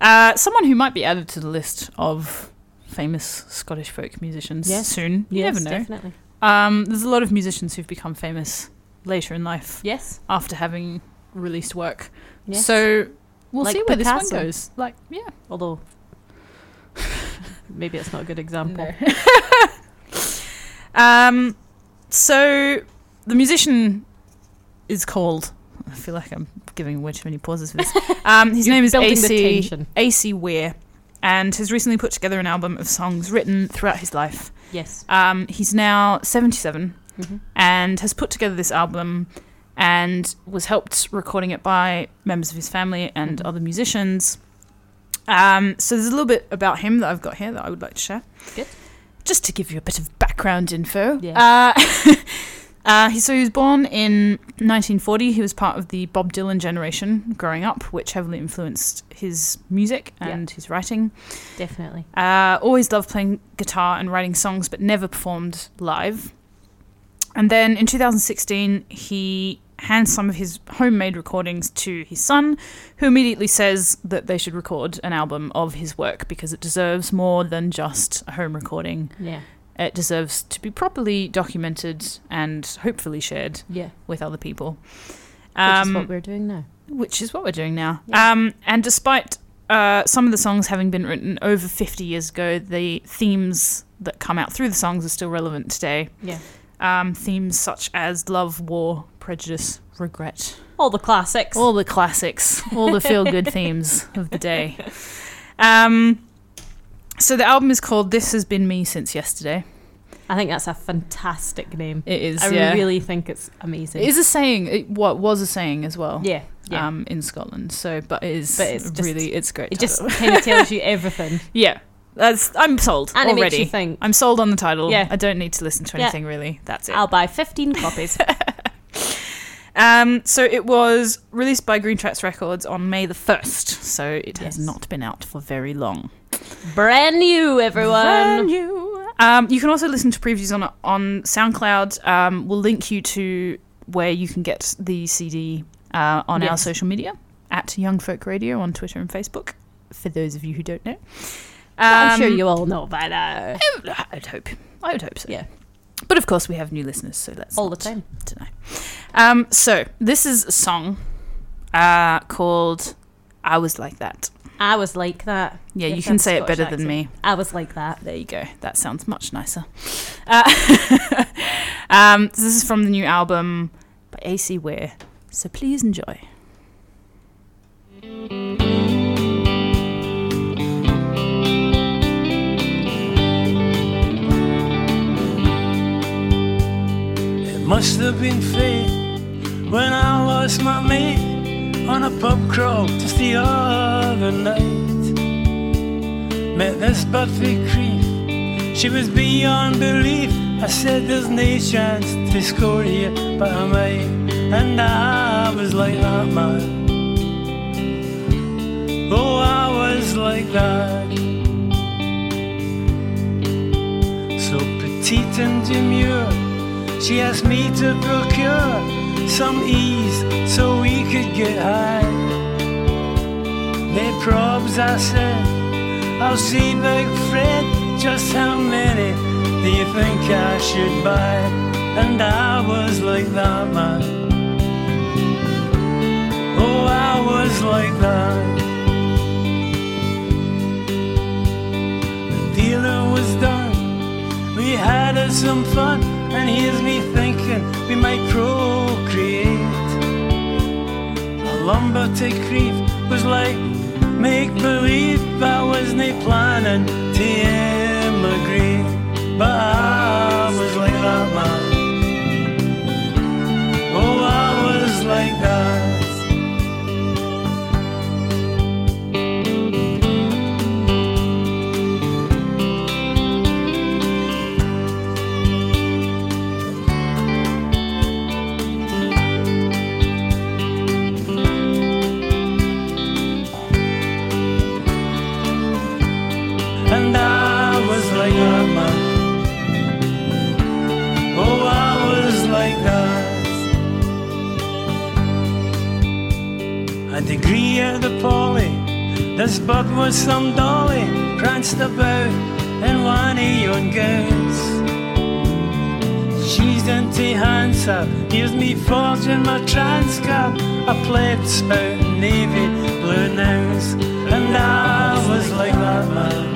Uh, someone who might be added to the list of famous Scottish folk musicians
Yes.
soon. You
yes,
never know.
definitely.
Um, there's a lot of musicians who've become famous later in life
Yes.
after having released work.
yes.
So we'll
Like
see where this one goes. Like, yeah.
although maybe it's not a good example.
Um, so the musician is called. I feel like I'm giving way too many pauses for this. Um, his name is AC. AC Weir, and has recently put together an album of songs written throughout his life.
Yes.
Um, he's now 77
Mhm.
and has put together this album and was helped recording it by members of his family and
Mhm.
other musicians. Um, so there's a little bit about him that I've got here that I would like to share.
Good.
Just to give you a bit of background info.
Yeah.
Uh, uh, he, so he was born in 1940. He was part of the Bob Dylan generation growing up, which heavily influenced his music and his writing.
Definitely.
Uh, always loved playing guitar and writing songs, but never performed live. And then in 2016, he hands some of his homemade recordings to his son, who immediately says that they should record an album of his work because it deserves more than just a home recording.
Yeah.
It deserves to be properly documented and hopefully shared
Yeah.
with other people.
Which is
Um,
what we're doing now.
which is what we're doing now.
Yeah.
Um, and despite uh, some of the songs having been written over 50 years ago, the themes that come out through the songs are still relevant today.
Yeah.
Um, themes such as love, war, prejudice, regret,
All the classics.
all the classics, all the feel good themes of the day. Um, so the album is called This Has Been Me Since Yesterday.
I think that's a fantastic name.
It is,
I
yeah.
really think it's amazing.
It is a saying, it, what was a saying as well.
yeah. Yeah.
Um, in Scotland, so but it is
But it's just-
really it's great.
it just kind of tells you everything.
Yeah. That's I'm sold
And it makes
already.
you think.
I'm sold on the title.
Yeah.
I don't need to listen to
Yeah.
anything really. That's it.
I'll buy 15 copies.
Um, so it was released by Greentrax Records on May the first. So it has not been out for very long.
Brand new, everyone.
Brand new. Um, you can also listen to previews on on SoundCloud. Um, we'll link you to where you can get the CD uh, on our social media at Young Folk Radio on Twitter and Facebook. For those of you who don't know,
I'm sure
Um,
you all know by now.
I would hope. I would hope so.
Yeah.
But of course, we have new listeners, so that's
All the time.
tonight. Um, so this is a song uh, called "I Was Like That."
I was like that.
Yeah, you can
that's
say it
Scottish
better than me.
I was like that.
There you go. That sounds much nicer. Uh, um, this is from the new album by AC Weir. So please enjoy.
It must have been fate when I lost my mate on a pub crawl just the other night. Met this perfect creep, she was beyond belief. I said there's no chance to score here, but I might, and I was like that man. Oh, I was like that. So petite and demure. She asked me to procure some ease so we could get high. They probs, I said, I'll see Big Fred. Just how many do you think I should buy? And I was like that, man. Oh, I was like that. The dealer was done. We had us some fun, and here's me thinking we might procreate. A lumber to creep was like make believe I wasn't planning to immigrate, but I was like that man. Oh, I was like that. Was some dolly, pranced about in one of your gowns. She's into handsome, here's me fortune, my trans card. I played spout navy blue nose, and I was like that man.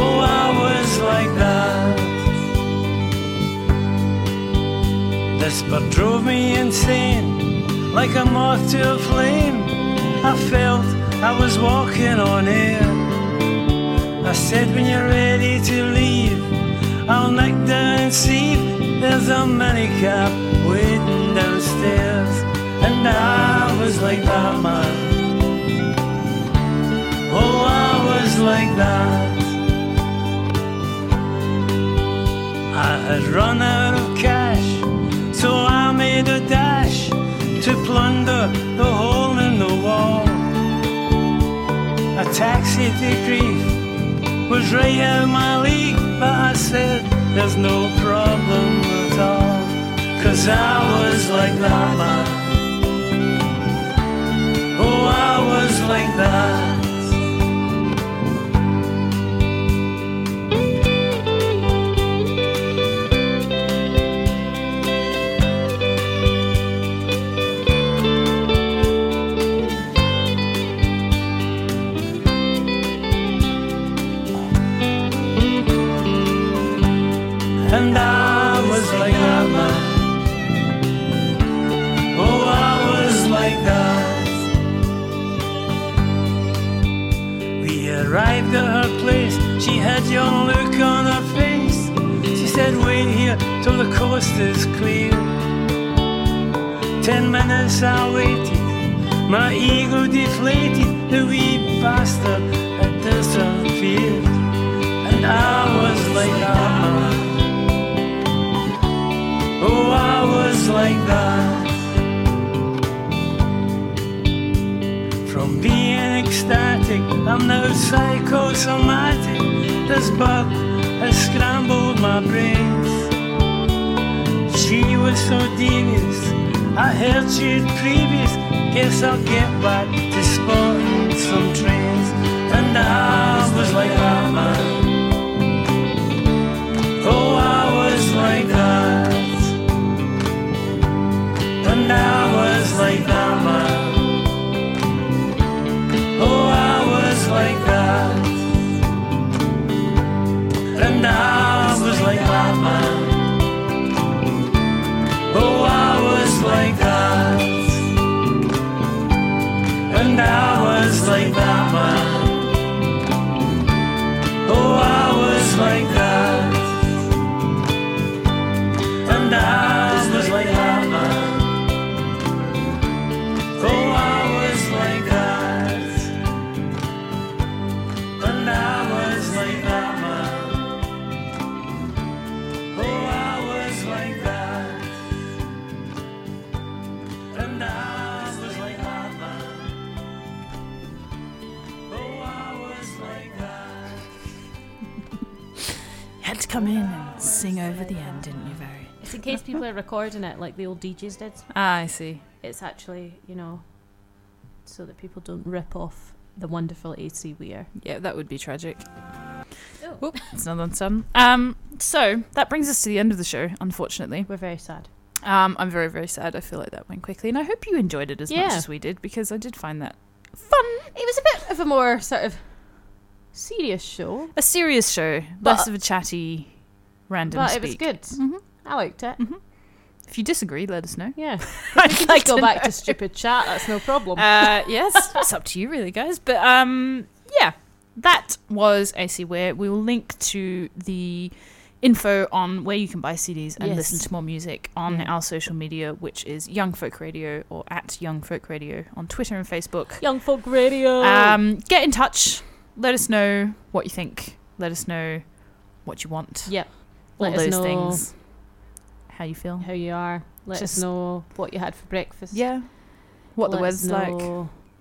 Oh, I was like that. This bird drove me insane, like a moth to a flame. I felt I was walking on air. I said, when you're ready to leave, I'll knock down and see if there's a minicab waiting downstairs. And I was like that, man. Oh, I was like that. I had run out of cash, so I made a dash to plunder the hole taxi grief was right out of my league, but I said there's no problem at all. Cause I was like that man. Oh, I was like that. Had young look on her face. She said, "Wait here till the coast is clear." Ten minutes I waited, my ego deflated. The wee bastard had disappeared, and I was like that. Oh, I was like that. From being ecstatic, I'm now psychosomatic. This bug has scrambled my brains. She was so devious. I heard she'd previous. Guess I'll get back to spotting some trains. And I was like oh, that man.
Case people are recording it like the old DJs did.
Ah, I see.
It's actually, you know, so that people don't rip off the wonderful AC Weir.
Yeah, that would be tragic.
Oh.
Oop, it's not on some. Um, so that brings us to the end of the show, unfortunately.
We're very sad.
Um, I'm very, very sad. I feel like that went quickly, and I hope you enjoyed it as much as we did because I did find that fun.
It was a bit of a more sort of serious show,
a serious show,
But-
less of a chatty, random.
but it was
speak.
good.
Mhm.
I liked it.
If you disagree, let us know.
Yeah.
I'd
We can
like
just go
to
back
know.
to stupid chat. That's no problem.
Uh, yes, it's up to you, really, guys. But um, yeah, that was AC Weir. We will link to the info on where you can buy CDs and
Yes.
listen to more music on
Yeah.
our social media, which is Young Folk Radio or at Young Folk Radio on Twitter and Facebook.
Young Folk Radio.
Um, get in touch. Let us know what you think. Let us know what you want.
Yep.
All
Let
those things. How you feel?
how you are. Let
Just-
us know what you had for breakfast.
Yeah. What the weather's like.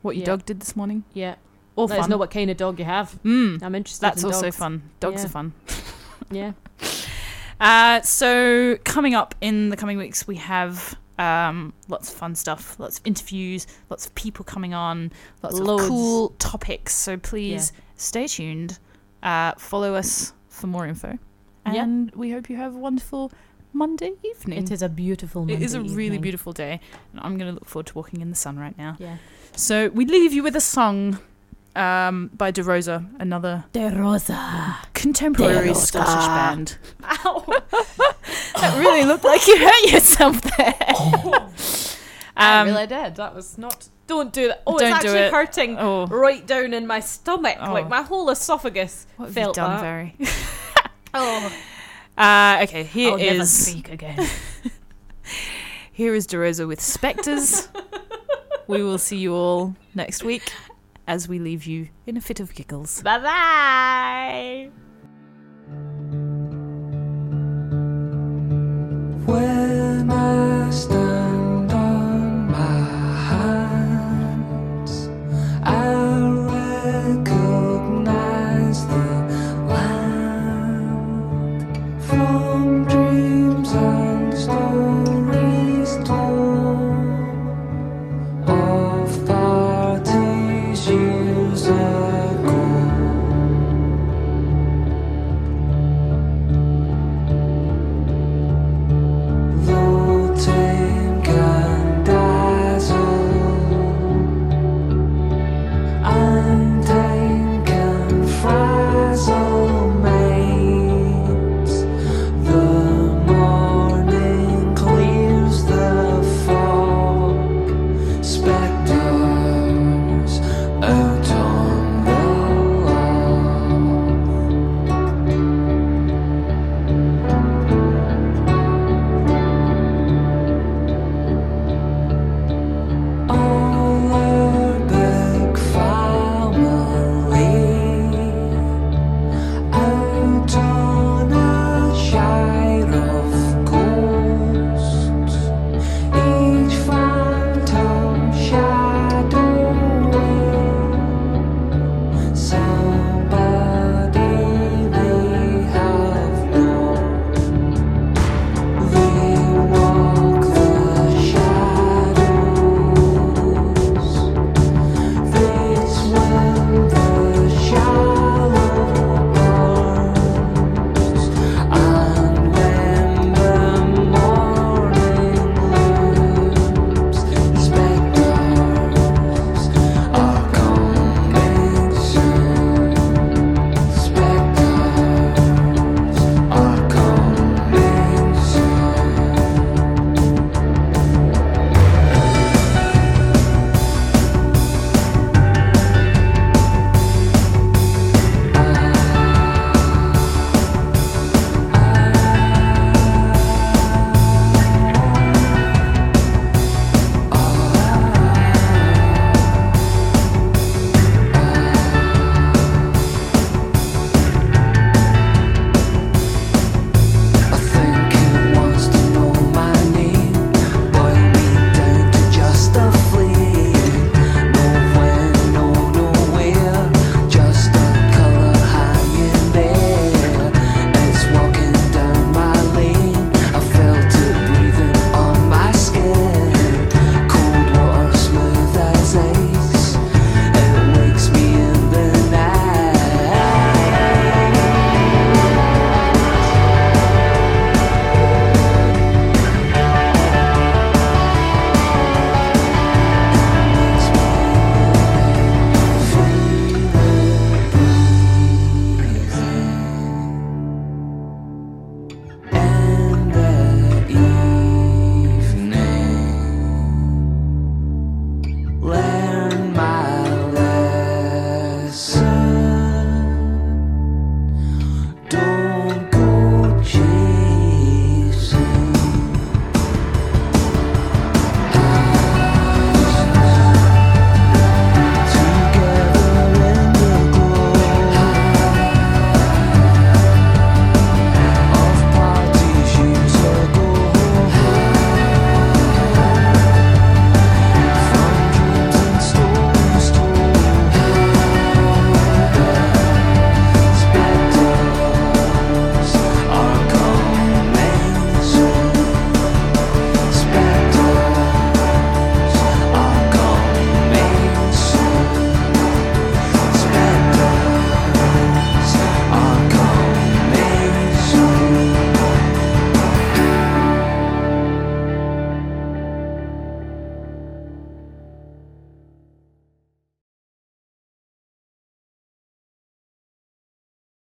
What your
yeah.
dog did this morning.
Yeah.
All
Let us know what kind of dog you have.
Mm.
I'm interested.
That's
in
also
dogs.
fun. Dogs
Yeah.
are fun.
Yeah.
Uh, so coming up in the coming weeks, we have um, lots of fun stuff, lots of interviews, lots of people coming on, lots
Loads.
of cool topics. So please stay tuned. Uh, follow us for more info,
Yeah.
and we hope you have a wonderful Monday evening.
It is a beautiful. Monday
It is a really
evening.
beautiful day, and I'm going to look forward to walking in the sun right now.
Yeah.
So we leave you with a song um, by De Rosa, another
De Rosa.
contemporary
De Rosa.
Scottish band.
Ow.
That really looked like you hurt yourself there.
I
Um,
really did. That was not. Don't do that. Oh, it's actually
it.
hurting
oh,
right down in my stomach.
Oh.
Like my whole esophagus
what have
felt
you done,
that.
Very.
Oh,
uh, okay, here
I'll
is.
Never speak again.
here is De Rosa with Spectres. we will see you all next week as we leave you in a fit of giggles.
Bye bye. When I stand